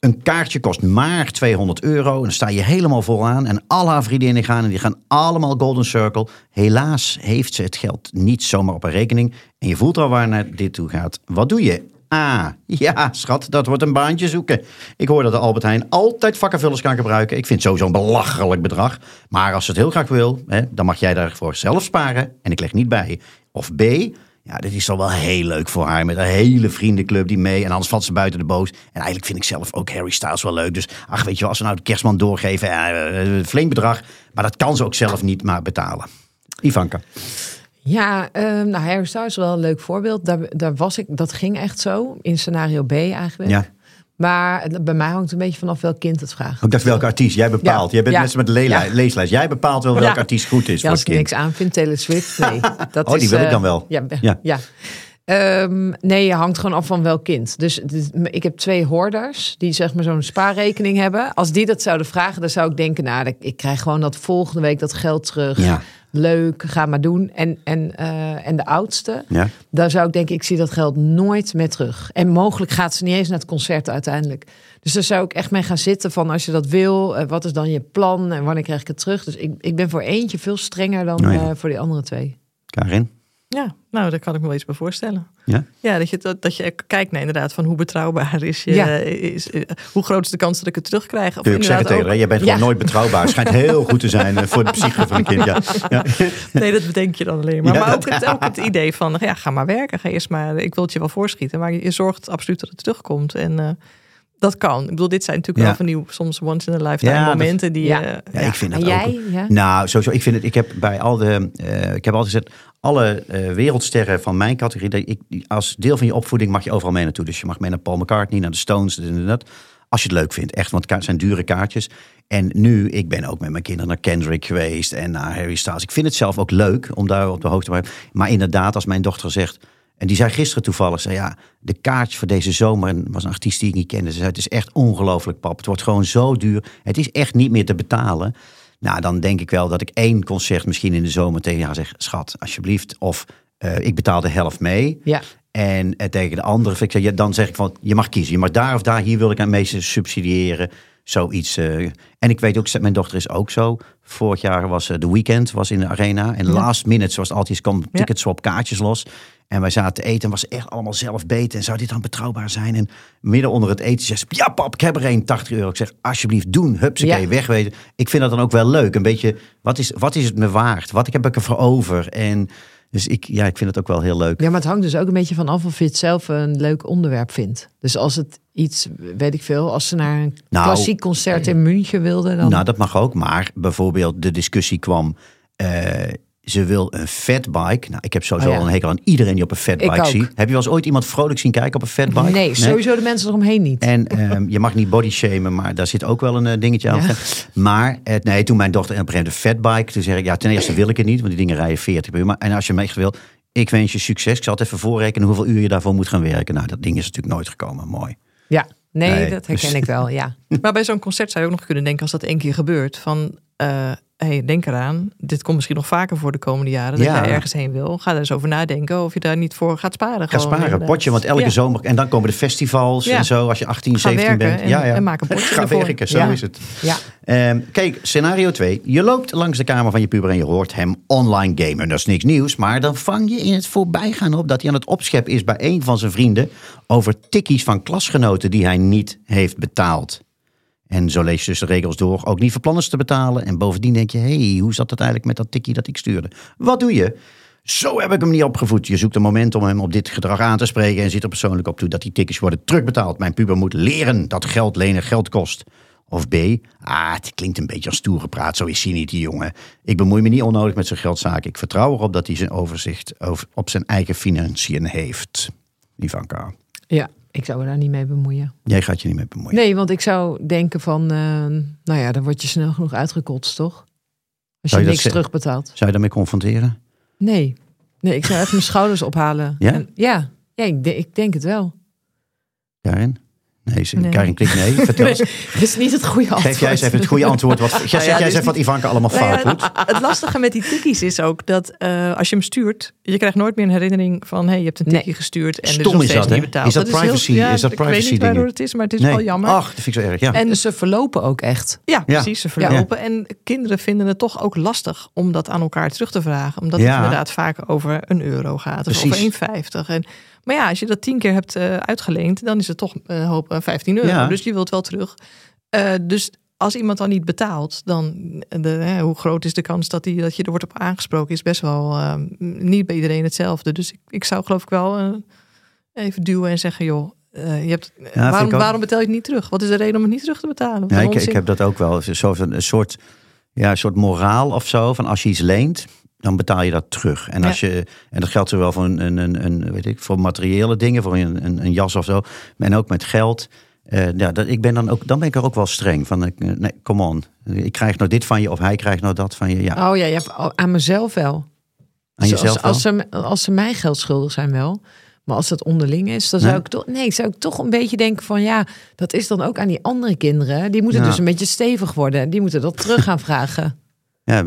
Een kaartje kost maar 200 euro. En dan sta je helemaal vooraan. En al haar vriendinnen gaan. En die gaan allemaal Golden Circle. Helaas heeft ze het geld niet zomaar op haar rekening. En je voelt al waar naar dit toe gaat. Wat doe je? Ah, ja, schat, dat wordt een baantje zoeken. Ik hoor dat de Albert Heijn altijd vakkenvullers kan gebruiken. Ik vind sowieso een belachelijk bedrag. Maar als ze het heel graag wil, hè, dan mag jij daarvoor zelf sparen. En ik leg niet bij. Of B, ja, dit is toch wel heel leuk voor haar. Met een hele vriendenclub die mee. En anders valt ze buiten de boos. En eigenlijk vind ik zelf ook Harry Styles wel leuk. Dus ach, weet je wel, als ze nou de kerstman doorgeven. Eh, flink bedrag. Maar dat kan ze ook zelf niet maar betalen. Ivanka. Ja, ehm nou, Harry Styles is wel een leuk voorbeeld. Daar, daar was ik, dat ging echt zo, in scenario B eigenlijk. Ja. Maar bij mij hangt het een beetje vanaf welk kind het vraagt. Ik dacht welke artiest jij bepaalt. Ja. Jij bent Ja. als met de leela- Ja. leeslijst. Jij bepaalt wel welke artiest goed is Ja, voor als het ik kind. niks aan vind, Taylor Swift, nee. [LAUGHS] Dat Oh, die wil ik eh, dan wel. Ja, Ja. Ehm, nee, je hangt gewoon af van welk kind. Dus ik heb twee hoorders die zeg maar zo'n spaarrekening hebben. Als die dat zouden vragen, dan zou ik denken... nou, ik- krijg gewoon dat volgende week dat geld terug. Ja. Leuk, ga maar doen. En, en, eh, en de oudste, Ja. daar zou ik denken, ik zie dat geld nooit meer terug. En mogelijk gaat ze niet eens naar het concert uiteindelijk. Dus daar zou ik echt mee gaan zitten van als je dat wil, eh, wat is dan je plan en wanneer krijg ik het terug? Dus ik, ik ben voor eentje veel strenger dan Oh ja. eh, voor die andere twee. Karin? Ja, nou, daar kan ik me wel iets bij voorstellen. Ja? Ja, dat je, dat, dat je kijkt naar inderdaad van hoe betrouwbaar is je... Ja. Is, eh, hoe groot is de kans dat ik het terugkrijg? Of ook zeggen inderdaad tegen jij bent gewoon nooit betrouwbaar. Het schijnt heel goed te zijn eh, voor de psyche van een kind. Ja. Ja. [LAUGHS] Nee, dat bedenk je dan alleen maar. Ja, maar dat- ook het, ook het idee van, ja, ga maar werken. Ga eerst maar, ik wil het je wel voorschieten. Maar je zorgt absoluut dat het terugkomt. En eh, dat kan. Ik bedoel, dit zijn natuurlijk Ja. wel van die soms once in a lifetime Ja, dat- momenten die. Ja. Ja, ik vind En het ook. jij? Ja? Nou, sowieso. Ik vind het. Ik heb bij al de. eh, ik heb altijd gezegd. Alle eh, wereldsterren van mijn categorie. Ik, als deel van je opvoeding mag je overal mee naartoe. Dus je mag mee naar Paul McCartney, naar de Stones. en dat. Als je het leuk vindt. Echt. Want het zijn dure kaartjes. En nu, ik ben ook met mijn kinderen naar Kendrick geweest. En naar Harry Styles. Ik vind het zelf ook leuk om daar op de hoogte te blijven. Maar inderdaad, als mijn dochter zegt. En die zei gisteren toevallig, zei ja, de kaartjes voor deze zomer en was een artiest die ik niet kende. Ze zei, het is echt ongelooflijk, pap. Het wordt gewoon zo duur. Het is echt niet meer te betalen. Nou, dan denk ik wel dat ik één concert misschien in de zomer tegen haar zeg, schat, alsjeblieft. Of eh, ik betaal de helft mee. Ja. En eh, tegen de andere, ik zeg, ja, dan zeg ik van, je mag kiezen. Je mag daar of daar, hier wil ik aan meeste subsidiëren. Zoiets. eh. En ik weet ook, mijn dochter is ook zo. Vorig jaar was de weekend was in de arena. En last minute, zoals het altijd is, kwam tickets op kaartjes los. En wij zaten te eten en was echt allemaal zelf beten. En zou dit dan betrouwbaar zijn? En midden onder het eten zegt ze, ja pap, ik heb er een 80 euro. Ik zeg, alsjeblieft doen, hupsakee, Ja. wegwezen. Ik vind dat dan ook wel leuk. Een beetje, wat is, wat is het me waard? Wat heb ik ervoor over? En dus ik, ja, ik vind het ook wel heel leuk. Ja, maar het hangt dus ook een beetje van af of je het zelf een leuk onderwerp vindt. Dus als het iets, weet ik veel, als ze naar een Nou, klassiek concert in München wilden, dan... Nou, dat mag ook. Maar bijvoorbeeld de discussie kwam... eh, ze wil een fatbike. Nou, ik heb sowieso Oh ja. al een hekel aan iedereen die op een Ik fatbike ziet. Heb je wel eens ooit iemand vrolijk zien kijken op een fatbike? nee, sowieso de mensen eromheen niet. En ehm, je mag niet body shamen, maar daar zit ook wel een eh, dingetje aan. Ja. Maar eh, nee, toen mijn dochter op een gegeven moment een fatbike, toen zeg ik, ja, ten eerste wil ik het niet, want die dingen rijden 40 per uur. Maar, en als je me echt wil, ik wens je succes. Ik zal het even voorrekenen hoeveel uur je daarvoor moet gaan werken. Nou, dat ding is natuurlijk nooit gekomen. Mooi. Ja, nee, Nee, dat herken dus- ik wel, ja. [LAUGHS] Maar bij zo'n concert zou je ook nog kunnen denken, als dat één keer gebeurt, van eh, hey, denk eraan, dit komt misschien nog vaker voor de komende jaren, dat Ja. jij ergens heen wil. Ga er eens over nadenken of je daar niet voor gaat sparen. Ga sparen, inderdaad. potje, want elke Ja. zomer. En dan komen de festivals Ja. en zo, als je 18, Ga 17 werken bent. en- ja, ja. en maak een potje [LAUGHS] Ga ervoor. werken, zo is het. Ja, Ehm, kijk, scenario 2. Je loopt langs de kamer van je puber en je hoort hem online gamen. Dat is niks nieuws, maar dan vang je in het voorbijgaan op dat hij aan het opscheppen is bij een van zijn vrienden over tikkies van klasgenoten die hij niet heeft betaald. En zo lees je dus de regels door. Ook niet verplannen te betalen. En bovendien denk je, hey, hoe zat het eigenlijk met dat tikkie dat ik stuurde? Wat doe je? Zo heb ik hem niet opgevoed. Je zoekt een moment om hem op dit gedrag aan te spreken en zit er persoonlijk op toe dat die tikkies worden terugbetaald. Mijn puber moet leren dat geld lenen geld kost. Of B, ah, het klinkt een beetje als stoere praat. Zo is hij niet, die jongen. Ik bemoei me niet onnodig met zijn geldzaken. Ik vertrouw erop dat hij zijn overzicht over, op zijn eigen financiën heeft. Ivanka, ja, ik zou me daar niet mee bemoeien. jij gaat je niet mee bemoeien. Nee, want ik zou denken van, eh, nou ja, dan word je snel genoeg uitgekotst, toch? Als je, Zou je dat niks terugbetaalt. Zou je daarmee confronteren? Nee. Nee, ik zou even mijn schouders ophalen. Ja? En- ja, ja ik, ik denk het wel. Karin? Nee, ze, Nee. Karin klikt nee. Vertel eens. Dat is niet het goede antwoord. Geef jij eens even het goede antwoord. Wat, zeg ja, jij eens dus even wat Ivanka allemaal Nou ja, fout doet. het, het lastige met die tikkies is ook dat eh, als je hem stuurt, je krijgt nooit meer een herinnering van hey, je hebt een Nee. tikkie gestuurd en er Stom is nog is steeds dat, niet betaald. Is dat privacy- ja, is dat Ik weet privacy niet waardoor het is, maar het is nee. wel jammer. Ach, dat vind ik zo erg. Ja. En En ze verlopen ook echt. Ja, precies. Ze Ja. verlopen. En kinderen vinden het toch ook lastig om dat aan elkaar terug te vragen. Omdat Ja. het inderdaad vaak over een euro gaat. Of Precies. over 1,50. En, maar ja, als je dat tien keer hebt eh, uitgeleend, dan is het toch een hoop eh, 15 euro. Ja. Dus je wilt wel terug. Eh, dus als iemand dan niet betaalt, dan de, hè, hoe groot is de kans dat, die, dat je er wordt op aangesproken, is best wel eh, niet bij iedereen hetzelfde. Dus ik, ik zou geloof ik wel eh, even duwen en zeggen, joh, eh, je hebt, waarom, ook. waarom betaal je het niet terug? Wat is de reden om het niet terug te betalen? Ja, ik, heb dat ook wel. Een soort, ja, een soort moraal of zo. Van als je iets leent, dan betaal je dat terug. En, als je, en dat geldt zowel voor, een, een, een, weet ik, voor materiële dingen, voor een, een, een jas of zo. En ook met geld. Eh, ja, dat, ik ben dan, ook, dan ben ik er ook wel streng. Van, eh, nee, come on. Ik krijg nou dit van je of hij krijgt nou dat van je. Ja, Oh ja, ja aan mezelf wel. aan Dus jezelf als, als, wel. ze, als ze mij geld schuldig zijn wel. Maar als dat onderling is, dan zou Nee? ik toch. Nee, zou ik toch een beetje denken van ja, dat is dan ook aan die andere kinderen. Die moeten Ja. dus een beetje stevig worden. Die moeten dat terug gaan vragen. Ja,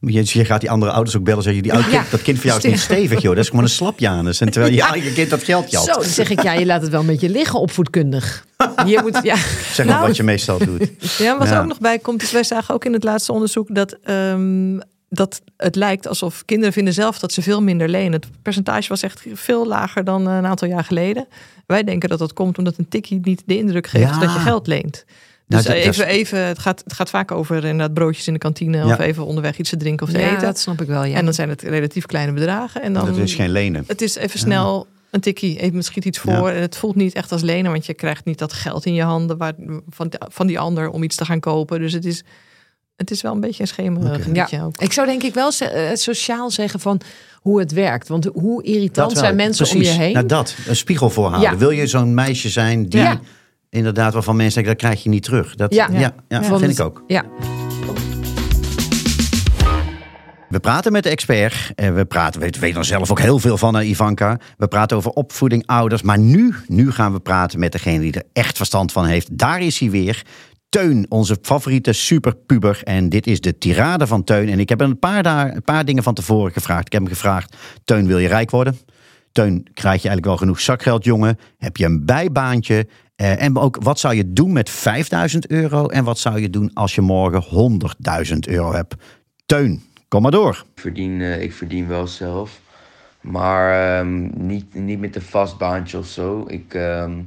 je, je gaat die andere ouders ook bellen. Zeg je, die oude Ja. kind, dat kind van jou is niet [LAUGHS] stevig, joh. Dat is gewoon een slapjanus. En terwijl je Ja. eigen kind dat geld jat. Zo, dan zeg ik ja, je laat het wel een beetje liggen opvoedkundig. Je moet, ja, Zeg maar Nou, wat je meestal doet. Ja, wat Ja. er ook nog bij komt, is wij zagen ook in het laatste onderzoek dat, ehm, dat het lijkt alsof kinderen vinden zelf dat ze veel minder lenen. Het percentage was echt veel lager dan een aantal jaar geleden. Wij denken dat dat komt omdat een tikkie niet de indruk geeft Ja. dat je geld leent. Nou, Dus is- even, even, het, gaat, het gaat vaak over inderdaad broodjes in de kantine Ja. of even onderweg iets te drinken of te ja eten. dat snap ik wel. Ja. En dan zijn het relatief kleine bedragen. En dan, Dat is geen lenen. Het is even snel een tikkie, even schiet iets voor. Ja. En het voelt niet echt als lenen, want je krijgt niet dat geld in je handen waar, van, van die ander om iets te gaan kopen. Dus het is, het is wel een beetje een schemerig liedje ook. Ik zou denk ik wel eh, sociaal zeggen van hoe het werkt. Want hoe irritant wel. zijn mensen om je heen. Nou, dat, een spiegel voorhouden. Ja. Wil je zo'n meisje zijn die Ja. Inderdaad waarvan mensen denken, dat krijg je niet terug. Dat, Ja. ja, ja, vind ik ook. Ja, We praten met de expert. En we praten, we weten er zelf ook heel veel van, Ivanka. We praten over opvoeding, ouders. Maar nu, nu gaan we praten met degene die er echt verstand van heeft. Daar is hij weer. Teun, onze favoriete superpuber. En dit is de tirade van Teun. En ik heb hem een paar, daar, een paar dingen van tevoren gevraagd. Ik heb hem gevraagd, Teun, wil je rijk worden? Teun, krijg je eigenlijk wel genoeg zakgeld, jongen? Heb je een bijbaantje? Eh, en ook, wat zou je doen met 5000 euro? En wat zou je doen als je morgen 100.000 euro hebt? Teun, kom maar door. Ik verdien, eh, ik verdien wel zelf. Maar ehm, niet, niet met een vast baantje of zo. Ik ehm,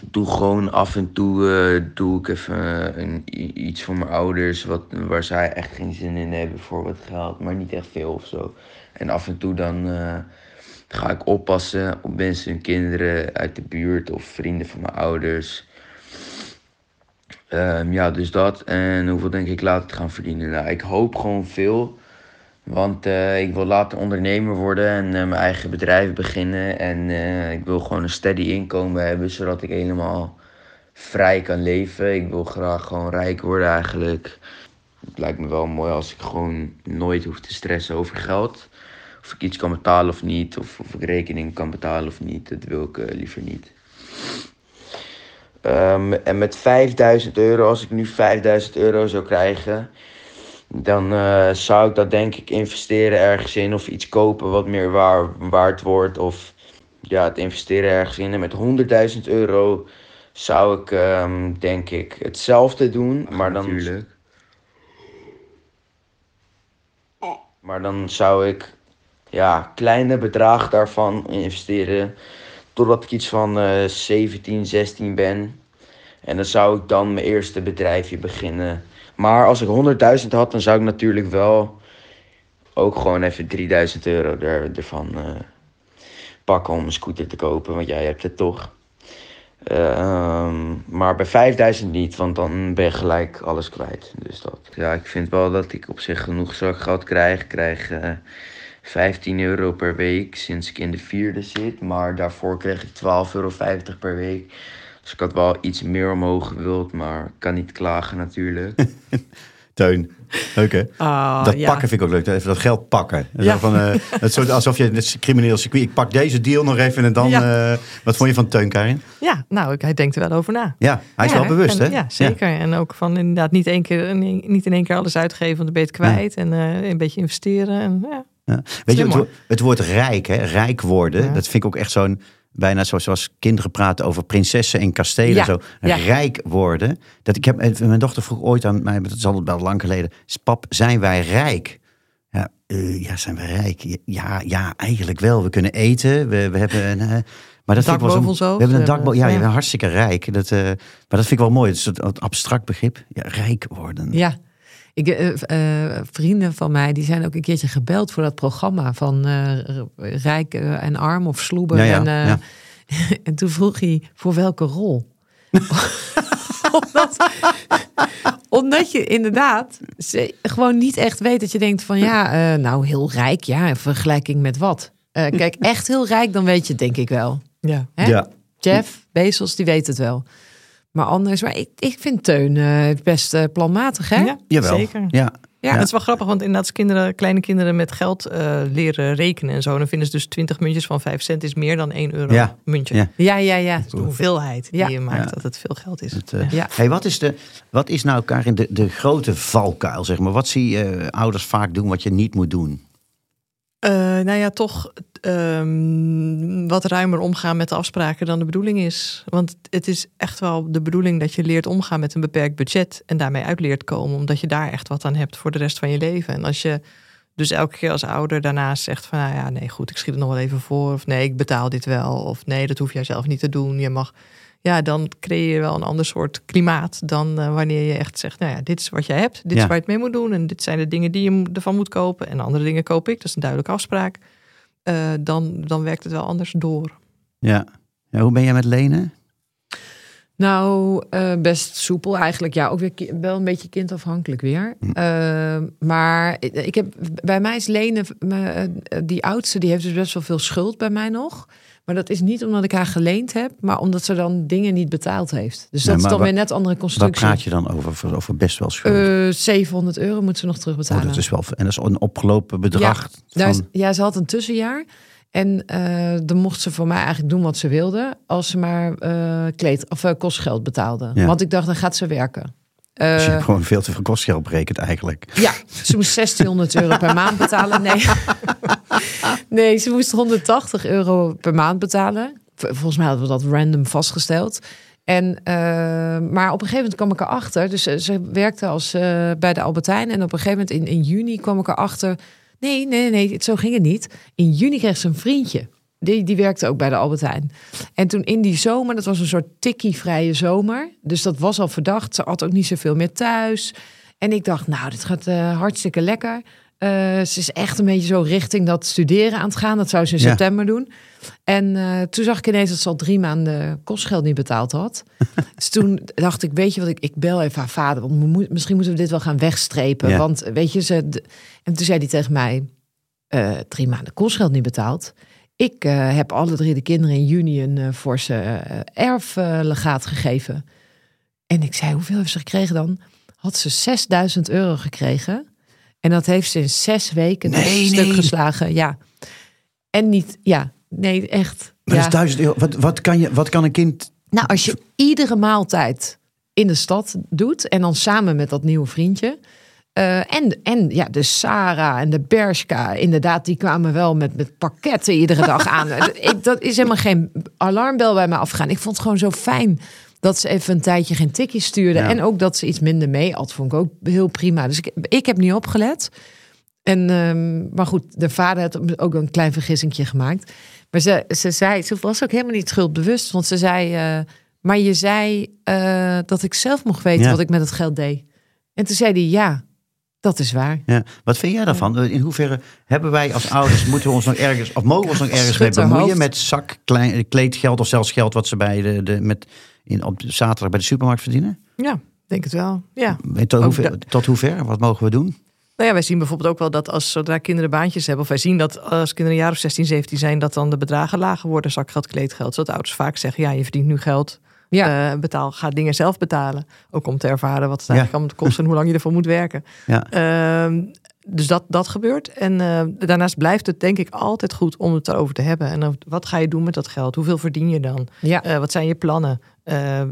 doe gewoon af en toe eh, doe ik even iets voor mijn ouders. Wat, waar zij echt geen zin in hebben voor wat geld. Maar niet echt veel of zo. En af en toe dan ga ik oppassen op mensen hun kinderen uit de buurt. Of vrienden van mijn ouders. Ehm, ja, dus dat. En hoeveel denk ik later gaan verdienen? Nou, ik hoop gewoon veel. Want eh, ik wil later ondernemer worden en eh, mijn eigen bedrijf beginnen. En eh, ik wil gewoon een steady inkomen hebben, zodat ik helemaal vrij kan leven. Ik wil graag gewoon rijk worden eigenlijk. Het lijkt me wel mooi als ik gewoon nooit hoef te stressen over geld. Of ik iets kan betalen of niet, of of ik rekening kan betalen of niet. Dat wil ik eh, liever niet. Ehm, en met 5000 euro, als ik nu 5000 euro zou krijgen, dan eh, zou ik dat denk ik investeren ergens in of iets kopen wat meer waar, waard wordt. Of ja, het investeren ergens in. En met 100.000 euro zou ik ehm, denk ik hetzelfde doen. Maar dan, Natuurlijk. Maar dan zou ik ja, kleine bedragen daarvan investeren. Totdat ik iets van eh 17, 16 ben. En dan zou ik dan mijn eerste bedrijfje beginnen. Maar als ik 100.000 had, dan zou ik natuurlijk wel ook gewoon even 3000 euro er, ervan eh, pakken om een scooter te kopen. Want jij hebt het toch. Ehm, maar bij 5000 niet, want dan ben je gelijk alles kwijt. Dus dat. Ja, ik vind wel dat ik op zich genoeg zakgeld krijg. Ik krijg eh 15 euro per week sinds ik in de vierde zit. Maar daarvoor kreeg ik 12,50 euro per week. Dus ik had wel iets meer omhoog gewild, maar ik kan niet klagen natuurlijk. [LAUGHS] Teun. Leuk hè? Ah, dat ja. pakken vind ik ook leuk. Even dat geld pakken. Zo Ja. Van, eh, [LAUGHS] het soort, alsof je het crimineel circuit. Ik pak deze deal nog even en dan. Ja. eh, wat vond je van Teun, Karin? Ja, nou, ik- hij denkt er wel over na. Ja, hij is Ja, wel bewust, en- hè? Ja, zeker. En ook van inderdaad niet, één keer, niet in één keer alles uitgeven, want dan ben je het kwijt. En eh, een beetje investeren. En, ja. Ja. Weet je, het, woord rijk, hè? rijk worden, Ja. dat vind ik ook echt zo'n, bijna zoals, kinderen praten over prinsessen en kastelen. Ja, Zo. Rijk worden. Dat ik heb, mijn dochter vroeg ooit aan mij, dat is al wel lang geleden. Pap, zijn wij rijk? Ja, eh, ja, zijn we rijk? Ja, ja, eigenlijk wel. We kunnen eten, we, we hebben een... eh, maar dat Dak vind ik wel boven zo, ons We hebben een. Ja, ja. bent hartstikke rijk. Dat, eh, maar dat vind ik wel mooi. Het is een abstract begrip. Ja, rijk worden. ja. Ik, eh, eh, vrienden van mij die zijn ook een keertje gebeld voor dat programma van eh, Rijk en Arm of Sloeber. Ja, ja, en, eh, ja. [LAUGHS] en toen vroeg hij voor welke rol. [LAUGHS] omdat, omdat je inderdaad ze- gewoon niet echt weet dat je denkt van ja, eh, nou heel rijk, ja, in vergelijking met wat. Eh, kijk, [LAUGHS] echt heel rijk, dan weet je het denk ik wel. Ja. Hè? Ja. Jeff Bezos, die weet het wel. Maar anders, maar ik, ik vind Teun eh, best planmatig, hè? Ja, Jawel. zeker. Ja. Ja. Het is wel grappig, want inderdaad, als kinderen, kleine kinderen met geld eh, leren rekenen en zo, dan vinden ze dus 20 muntjes van 5 cent is meer dan 1 euro Ja. muntje. Ja. Ja, ja, ja. De hoeveelheid die Ja. je maakt, Ja. dat het veel geld is. Het, eh, Ja. Hey, wat, is de, wat is nou, Karin, de, de grote valkuil, zeg maar? Wat zie je eh, ouders vaak doen wat je niet moet doen? Eh, nou ja, toch ehm, wat ruimer omgaan met de afspraken dan de bedoeling is. Want het is echt wel de bedoeling dat je leert omgaan met een beperkt budget en daarmee uit leert komen, omdat je daar echt wat aan hebt voor de rest van je leven. En als je dus elke keer als ouder daarnaast zegt van, nou ja, nee, goed, ik schiet het nog wel even voor, of nee, ik betaal dit wel, of nee, dat hoef jij zelf niet te doen, je mag. Ja, dan creëer je wel een ander soort klimaat dan eh, wanneer je echt zegt, nou ja, dit is wat jij hebt, dit Ja. is waar je het mee moet doen en dit zijn de dingen die je ervan moet kopen en andere dingen koop ik. Dat is een duidelijke afspraak. Eh, dan, dan werkt het wel anders door. Ja. ja. Hoe ben jij met lenen? Nou, eh, best soepel eigenlijk. Ja, ook weer wel een beetje kindafhankelijk weer. Eh, maar ik heb, bij mij is Lene, die oudste, die heeft dus best wel veel schuld bij mij nog. Maar dat is niet omdat ik haar geleend heb, maar omdat ze dan dingen niet betaald heeft. Dus dat Nee, is dan weer net andere Waar constructie. praat je dan over? Over best wel schuld. Eh 700 euro moet ze nog Oh, terugbetalen. dat is wel, en dat is een opgelopen bedrag. Is- van, ja, ze had een tussenjaar. En eh, dan mocht ze voor mij eigenlijk doen wat ze wilde. Als ze maar eh, kleed of eh, kostgeld betaalde. Ja. Want ik dacht, dan gaat ze werken. dus je hebt gewoon veel te veel kostgeld berekend eigenlijk. ja, ze moest 1600 euro per maand betalen. Nee. [LAUGHS] [LAUGHS] nee, ze moest 180 euro per maand betalen. Volgens mij hadden we dat random vastgesteld. En, eh, maar op een gegeven moment kwam ik erachter. Dus eh, ze werkte als, eh, bij de Albertijn. En op een gegeven moment in, in juni kwam ik erachter. Nee, nee, nee, nee, zo ging het niet. In juni kreeg ze een vriendje. Die, die werkte ook bij de Albertijn. En toen in die zomer, dat was een soort tikkie-vrije zomer. Dus dat was al verdacht. Ze had ook niet zoveel meer thuis. En ik dacht, nou, dit gaat hartstikke lekker. Eh, ze is echt een beetje zo richting dat studeren aan het gaan. Dat zou ze in Ja. september doen. En eh, toen zag ik ineens dat ze al drie maanden kostgeld niet betaald had. [LAUGHS] dus toen dacht ik, weet je wat, ik, ik bel even haar vader. Want misschien moeten we dit wel gaan wegstrepen. Ja. Want weet je, ze... En toen zei hij tegen mij, eh, drie maanden kostgeld niet betaald. Ik heb alle drie de kinderen in juni een forse erflegaat gegeven. En ik zei, hoeveel heeft ze gekregen dan? Had ze 6000 euro gekregen. En dat heeft ze in zes weken Nee, stuk nee. geslagen. Ja. En niet, ja, nee, echt. Maar ja. dat is duizend euro. Wat, wat, kan je, wat kan een kind... Nou, als je iedere maaltijd in de stad doet en dan samen met dat nieuwe vriendje. eh, en, en ja, de Sarah en de Bershka, inderdaad, die kwamen wel met, met pakketten iedere dag aan. [LAUGHS] Ik, dat is helemaal geen alarmbel bij mij afgegaan. Ik vond het gewoon zo fijn dat ze even een tijdje geen tikjes stuurde. Ja. En ook dat ze iets minder mee had, vond ik ook heel prima. Dus ik, ik heb niet opgelet. En, ehm, maar goed, de vader had ook een klein vergissingje gemaakt. Maar ze, ze zei, ze was ook helemaal niet schuldbewust. Want ze zei, eh, maar je zei eh, dat ik zelf mocht weten Ja. wat ik met het geld deed. En toen zei hij, ja, dat is waar. Ja. Wat vind jij daarvan? In hoeverre hebben wij als ouders, [LAUGHS] moeten we ons nog ergens, of mogen we ons nog ergens mee bemoeien met zak, klein, kleedgeld of zelfs geld wat ze bij de, de, met, in, op zaterdag bij de supermarkt verdienen? Ja, denk het wel. Ja. Weet tot, hoever, dat- tot hoever? Wat mogen we doen? Nou ja, wij zien bijvoorbeeld ook wel dat als zodra kinderen baantjes hebben, of wij zien dat als kinderen een jaar of 16, 17 zijn, dat dan de bedragen lager worden, zakgeld, kleedgeld. Zodat ouders vaak zeggen, ja, je verdient nu geld, Ja, eh, betaal, ga dingen zelf betalen. Ook om te ervaren wat het eigenlijk allemaal kost en hoe lang je ervoor moet werken. Ja. Ehm, dus dat, dat gebeurt. En eh, daarnaast blijft het denk ik altijd goed om het erover te hebben. En dan, wat ga je doen met dat geld? Hoeveel verdien je dan? ja. Eh, wat zijn je plannen? Eh,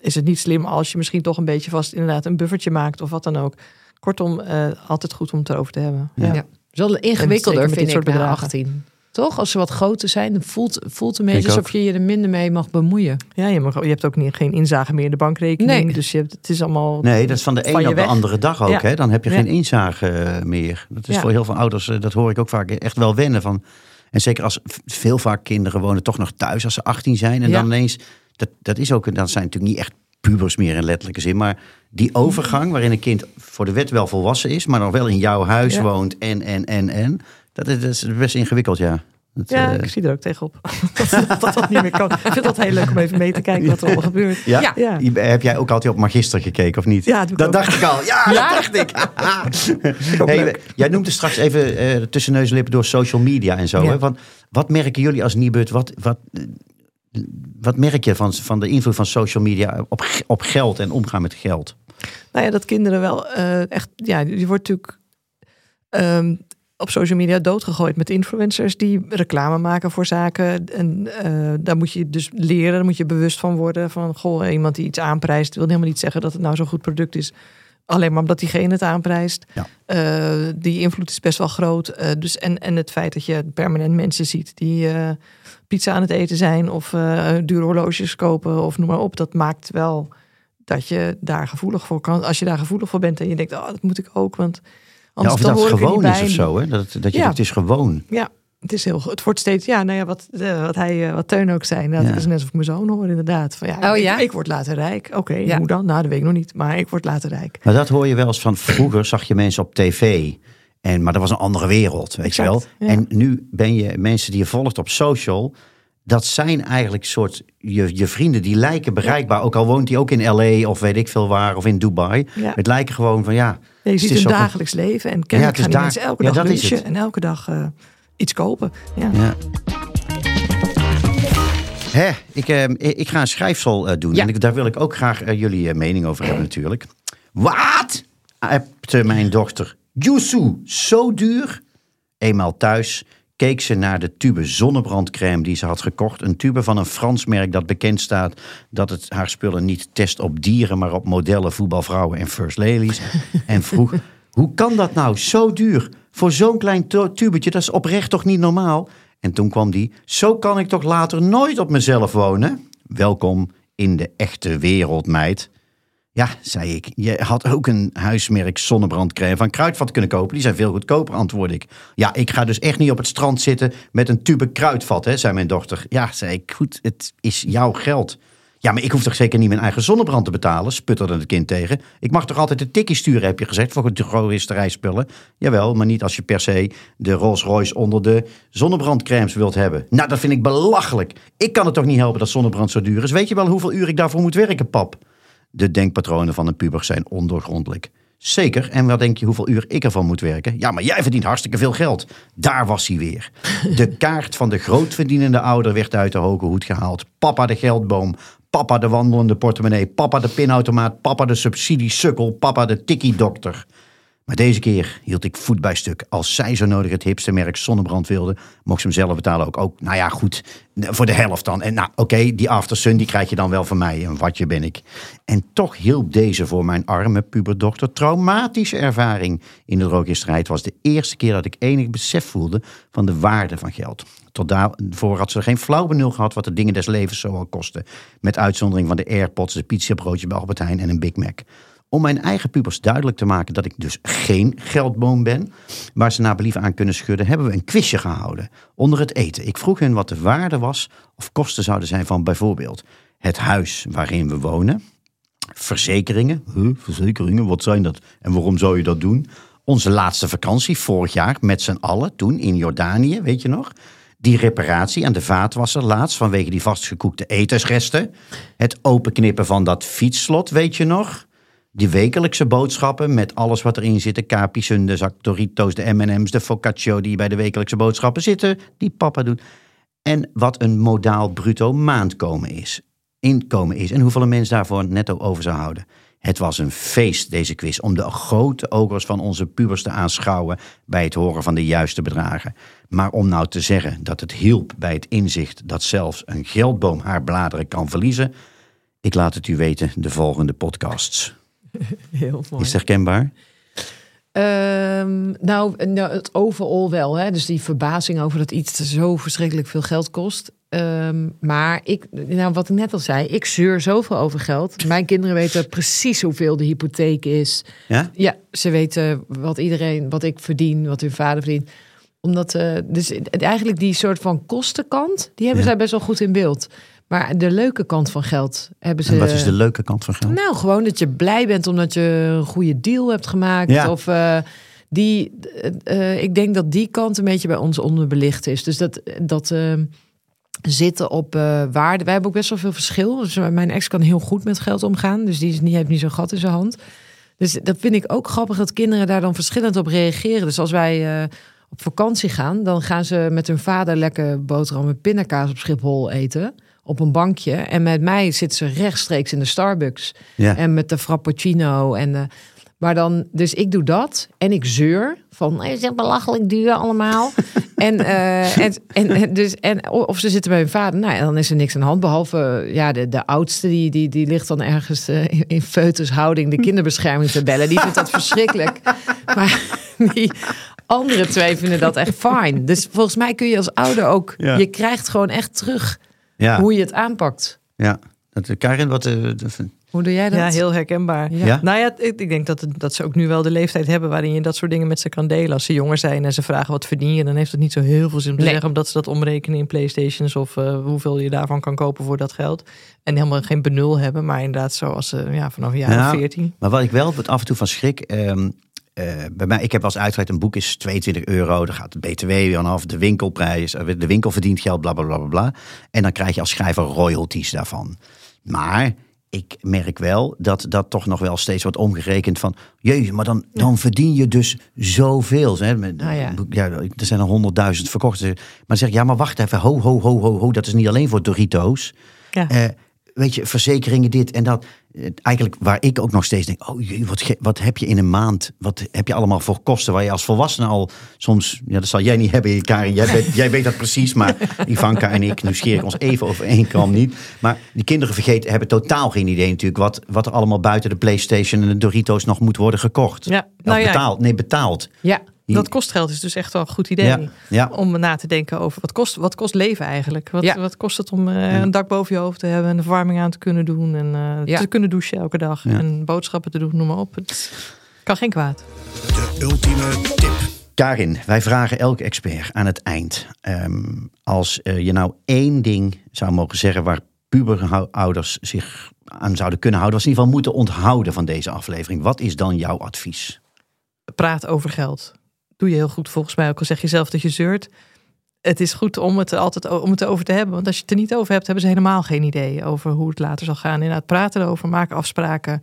is het niet slim als je misschien toch een beetje vast inderdaad een buffertje maakt of wat dan ook? Kortom, eh, altijd goed om het erover te hebben. Ja. Ja. Is wel ingewikkelder, vind ik, soort na bedragen. 18. Toch? Als ze wat groter zijn, dan voelt, voelt het een Ik beetje ook. alsof je je er minder mee mag bemoeien. Ja, je, mag, je hebt ook niet, geen inzage meer in de bankrekening. Nee. Dus je hebt, het is allemaal. Nee, dat is van de ene op de weg. andere dag ook. Ja. Hè? Dan heb je Ja. geen inzage meer. Dat is Ja. voor heel veel ouders, eh, dat hoor ik ook vaak, echt wel wennen. Van, en zeker als veel vaak kinderen wonen toch nog thuis als ze 18 zijn. En Ja. dan ineens, dat, dat is ook, dat zijn natuurlijk niet echt pubers meer in letterlijke zin. Maar die overgang waarin een kind voor de wet wel volwassen is, maar nog wel in jouw huis Ja. woont en, en, en, en. Dat is, dat is best ingewikkeld, ja. Dat, Ja, eh, ik zie er ook tegenop. [LAUGHS] dat, dat dat niet meer kan. Ik vind dat heel leuk om even mee te kijken wat er allemaal gebeurt. ja? Ja. Ja. Je- Heb jij ook altijd op Magister gekeken of niet? Ja, doe ik dat ook. dacht ik al. Ja, dat dacht ik. [LAUGHS] Hey, jij noemde straks even eh, tussen neus en lippen door social media en zo. Hè? Want wat merken jullie als Nibud? Wat, wat, wat merk je van, van de invloed van social media op, op geld en omgaan met geld? Nou ja, dat kinderen wel eh, echt. Ja, je wordt natuurlijk ehm, op social media doodgegooid met influencers die reclame maken voor zaken. En eh, daar moet je dus leren, daar moet je bewust van worden. Van goh, iemand die iets aanprijst, wil helemaal niet zeggen dat het nou zo'n goed product is. Alleen maar omdat diegene het aanprijst. Ja. Eh, die invloed is best wel groot. Eh, dus en, en het feit dat je permanent mensen ziet die pizza aan het eten zijn of dure horloges kopen of noem maar op. Dat maakt wel dat je daar gevoelig voor kan. Als je daar gevoelig voor bent en je denkt, oh, dat moet ik ook, want Ja, of dan dat hoor ik er gewoon is of zo. Hè? Dat, dat je, Ja. Het is gewoon. Ja, het is heel, het wordt steeds, ja, nou ja, wat, eh, wat hij, eh, wat Teun ook zei. Nou, Ja. Het is net alsof ik mijn zoon hoor, inderdaad. Van, ja, Oh, ik, ja? ik word later rijk. Oké, Ja. hoe dan? Nou, dat weet ik nog niet. Maar ik word later rijk. Maar dat hoor je wel eens van vroeger zag je mensen op tv. En, maar dat was een andere wereld, weet Exact, je wel. ja. En nu ben je mensen die je volgt op social. dat zijn eigenlijk soort je, je vrienden die lijken bereikbaar. Ook al woont hij ook in LA of weet ik veel waar of in Dubai. Ja. Het lijken gewoon van ja. Ja, je ziet hun van- dagelijks leven. En kennelijk is gaan die mensen elke Ja, dag lunchen en elke dag eh, iets kopen. Ja. Ja. Hè, ik, eh, ik ga een schrijfsel eh, doen. Ja. En ik, daar wil ik ook graag eh, jullie mening over hebben natuurlijk. Wat? Appte mijn dochter. Yusu, zo duur? Eenmaal thuis keek ze naar de tube zonnebrandcrème die ze had gekocht. Een tube van een Frans merk dat bekend staat dat het haar spullen niet test op dieren, maar op modellen, voetbalvrouwen en first ladies. [LAUGHS] en vroeg, hoe kan dat nou? Zo duur. Voor zo'n klein tubetje, dat is oprecht toch niet normaal? En toen kwam die, zo kan ik toch later nooit op mezelf wonen? Welkom in de echte wereld, meid. Ja, zei ik. Je had ook een huismerk zonnebrandcrème van Kruidvat kunnen kopen. Die zijn veel goedkoper, antwoordde ik. Ja, ik ga dus echt niet op het strand zitten met een tube kruidvat, hè, zei mijn dochter. Ja, zei ik. Goed, het is jouw geld. Ja, maar ik hoef toch zeker niet mijn eigen zonnebrand te betalen, sputterde het kind tegen. Ik mag toch altijd een tikkie sturen, heb je gezegd, voor drogisterijspullen? Jawel, maar niet als je per se de Rolls Royce onder de zonnebrandcremes wilt hebben. Nou, dat vind ik belachelijk. Ik kan het toch niet helpen dat zonnebrand zo duur is? Weet je wel hoeveel uur ik daarvoor moet werken, pap? De denkpatronen van een puber zijn ondoorgrondelijk. Zeker, en wat denk je hoeveel uur ik ervan moet werken? Ja, maar jij verdient hartstikke veel geld. Daar was hij weer. De [LAUGHS] kaart van de grootverdienende ouder werd uit de hoge hoed gehaald. Papa de geldboom, papa de wandelende portemonnee, papa de pinautomaat, papa de subsidiesukkel, papa de tikkie-dokter. Maar deze keer hield ik voet bij stuk. Als zij zo nodig het hipste merk zonnebrand wilde, mocht ze hem zelf betalen ook. ook nou ja, goed, voor de helft dan. En nou, oké, die aftersun die krijg je dan wel van mij. Een watje ben ik. En toch hielp deze voor mijn arme puberdochter traumatische ervaring in de. Het was de eerste keer dat ik enig besef voelde van de waarde van geld. Tot daarvoor had ze geen flauw benul gehad wat de dingen des levens zo al kosten. Met uitzondering van de Airpods, de pizzabroodje bij Albert Heijn en een Big Mac. Om mijn eigen pubers duidelijk te maken dat ik dus geen geldboom ben, waar ze naar believen aan kunnen schudden, hebben we een quizje gehouden onder het eten. Ik vroeg hen wat de waarde was of kosten zouden zijn van bijvoorbeeld het huis waarin we wonen, verzekeringen. Huh, verzekeringen, wat zijn dat? En waarom zou je dat doen? Onze laatste vakantie vorig jaar met z'n allen, toen in Jordanië, weet je nog? Die reparatie aan de vaatwasser laatst vanwege die vastgekoekte etensresten. Het openknippen van dat fietsslot, weet je nog? Die wekelijkse boodschappen met alles wat erin zit. De capissen, de zak Doritos, de M&M's, de focaccio die bij de wekelijkse boodschappen zitten. Die papa doet. En wat een modaal bruto maandkomen is. Inkomen is. En hoeveel een mens daarvoor netto over zou houden. Het was een feest, deze quiz, om de grote ogers van onze pubers te aanschouwen bij het horen van de juiste bedragen. Maar om nou te zeggen dat het hielp bij het inzicht dat zelfs een geldboom haar bladeren kan verliezen, ik laat het u weten de volgende podcasts. [LAUGHS] Heel mooi. Is het herkenbaar? Ehm, nou, nou, het overal wel. Hè? Dus die verbazing over dat iets zo verschrikkelijk veel geld kost. Ehm, maar ik, nou, wat ik net al zei, ik zeur zoveel over geld. Mijn kinderen weten precies hoeveel de hypotheek is. Ja? Ja, ze weten wat iedereen, wat ik verdien, wat hun vader verdient. Omdat, eh, dus eigenlijk die soort van kostenkant, die hebben Ja. zij best wel goed in beeld. Maar de leuke kant van geld hebben ze. En wat is de leuke kant van geld? Nou, gewoon dat je blij bent omdat je een goede deal hebt gemaakt. Ja. Of eh, die, eh, ik denk dat die kant een beetje bij ons onderbelicht is. Dus dat, dat eh, zitten op waarde. Wij hebben ook best wel veel verschil. Dus mijn ex kan heel goed met geld omgaan. Dus die is niet, heeft niet zo'n gat in zijn hand. Dus dat vind ik ook grappig dat kinderen daar dan verschillend op reageren. Dus als wij op vakantie gaan, dan gaan ze met hun vader lekker boterham met pindakaas op Schiphol eten. Op een bankje. En met mij zitten ze rechtstreeks in de Starbucks. Ja. En met de frappuccino. En, eh, maar dan, dus ik doe dat. En ik zeur. Van, het is belachelijk duur allemaal. [LAUGHS] en, eh, en, en, dus, en of ze zitten bij hun vader. Nou, dan is er niks aan de hand. Behalve ja, de, de oudste, die, die, die ligt dan ergens eh, in, in foetushouding de kinderbescherming te bellen. Die vindt dat verschrikkelijk. [LAUGHS] Maar die andere twee vinden dat echt fijn. Dus volgens mij kun je als ouder ook... Ja. Je krijgt gewoon echt terug Ja, hoe je het aanpakt. ja. Dat, Karin, wat... eh, de- Hoe doe jij dat? Ja, heel herkenbaar. Ja. Ja? Nou ja, ik, ik denk dat, het- dat ze ook nu wel de leeftijd hebben waarin je dat soort dingen met ze kan delen. Als ze jonger zijn en ze vragen wat verdien je, dan heeft het niet zo heel veel zin om te Nee. zeggen, omdat ze dat omrekenen in Playstations of eh, hoeveel je daarvan kan kopen voor dat geld. En helemaal geen benul hebben, maar inderdaad zoals ze ja, vanaf een jaar Ja. of veertien. Maar wat ik wel af en toe van schrik... ehm, bij mij, ik heb wel eens uitgelegd, een boek is 22 euro. Dan gaat de BTW weer vanaf, de winkelprijs, eh, de winkel verdient geld, bla bla bla bla. bla. En dan krijg je als schrijver royalties daarvan. Maar ik merk wel dat dat toch nog wel steeds wordt omgerekend van... Jezus, maar dan, dan verdien je dus zoveel. Hè? Met, Ah, ja. ja, er zijn er honderdduizend verkocht. Maar dan zeg ik, ja, maar wacht even. Ho, ho, ho, ho, ho. Dat is niet alleen voor Doritos. Ja. Eh, weet je, verzekeringen dit en dat. Eigenlijk waar ik ook nog steeds denk, oh jee, wat, wat heb je in een maand? Wat heb je allemaal voor kosten waar je als volwassene al soms, ja dat zal jij niet hebben Karin, jij, weet- jij weet dat precies, maar [LAUGHS] Ivanka en ik, nu scheer ik ons even over één kam niet. Maar die kinderen vergeten, hebben totaal geen idee natuurlijk wat, wat er allemaal buiten de Playstation en de Doritos nog moet worden gekocht. Ja, Of nou ja. betaald, nee betaald. Ja, Dat kostgeld is dus echt wel een goed idee. Ja, ja. Om na te denken over wat kost, wat kost leven eigenlijk? Wat, Ja. wat kost het om eh, een dak boven je hoofd te hebben, een verwarming aan te kunnen doen en eh, Ja. te kunnen douchen elke dag Ja. en boodschappen te doen, noem maar op. Het kan geen kwaad. De ultieme tip. Karin, wij vragen elke expert aan het eind. ehm, als eh, je nou één ding zou mogen zeggen waar puberouders zich aan zouden kunnen houden, of in ieder geval moeten onthouden van deze aflevering. Wat is dan jouw advies? Praat over geld. Doe je heel goed volgens mij, ook al zeg je zelf dat je zeurt. Het is goed om het er altijd om het erover te hebben. Want als je het er niet over hebt, hebben ze helemaal geen idee over hoe het later zal gaan. Inderdaad, praten erover, maak afspraken.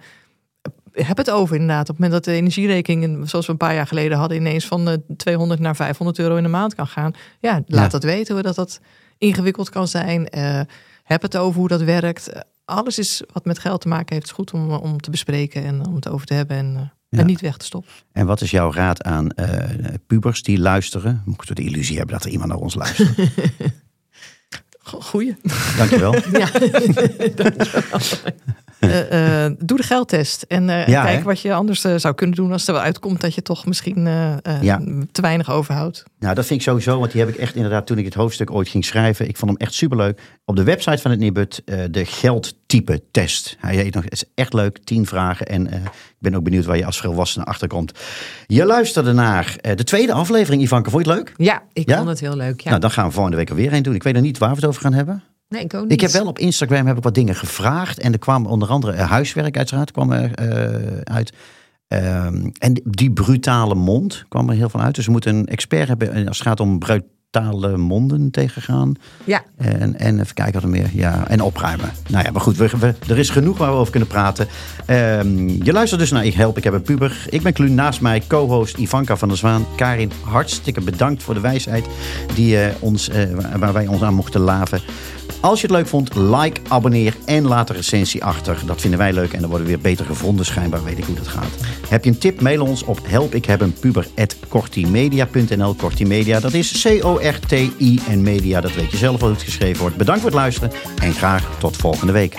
Heb het over inderdaad. Op het moment dat de energierekening, zoals we een paar jaar geleden hadden, ineens van eh, 200 naar 500 euro in de maand kan gaan. Ja, laat Ja. dat weten we dat dat ingewikkeld kan zijn. Eh, heb het over hoe dat werkt. Eh, Alles is wat met geld te maken heeft, is goed om, om te bespreken en om het over te hebben en, eh, Ja. en niet weg te stoppen. En wat is jouw raad aan eh, pubers die luisteren? Moeten we de illusie hebben dat er iemand naar ons luistert? Go- [LAUGHS] Goeie. Dankjewel. Ja. [LAUGHS] Eh, [LAUGHS] eh, doe de geldtest. En eh, Ja, kijk hè? wat je anders zou kunnen doen als er wel uitkomt dat je toch misschien Ja. te weinig overhoudt. Nou, dat vind ik sowieso, want die heb ik echt inderdaad toen ik het hoofdstuk ooit ging schrijven. Ik vond hem echt superleuk. Op de website van het Nibud, de geldtype test. Hij heet nog, het is echt leuk, tien vragen. En ik ben ook benieuwd waar je als volwassene achterkomt. Je luisterde naar de tweede aflevering, Ivanka. Vond je het leuk? ja ik Ja? vond het heel leuk. Ja. Nou, dan gaan we volgende week er weer een doen. Ik weet nog niet waar we het over gaan hebben. Nee, ik ook niet. Ik heb wel op Instagram heb ik wat dingen gevraagd. En er kwam onder andere eh, huiswerk uiteraard kwam er eh, uit. Ehm, en die brutale mond kwam er heel van uit. Dus we moeten een expert hebben eh, als het gaat om brutale monden tegengaan. Ja, En, en even kijken wat er meer. Ja, en opruimen. Nou ja, maar goed, we, we- er is genoeg waar we over kunnen praten. Ehm, je luistert dus naar Ik Help, ik heb een puber. Ik ben Kluun, naast mij co-host Ivanka van der Zwaan. Karin, hartstikke bedankt voor de wijsheid die, ons, waar wij ons aan mochten laven. Als je het leuk vond, like, abonneer en laat een recensie achter. Dat vinden wij leuk en dan worden we weer beter gevonden. Schijnbaar weet ik hoe dat gaat. Heb je een tip, mail ons op helpikhebeenpuber.kortimedia.nl Kortimedia, dat is C-O-R-T-I en media. Dat weet je zelf hoe het geschreven wordt. Bedankt voor het luisteren en graag tot volgende week.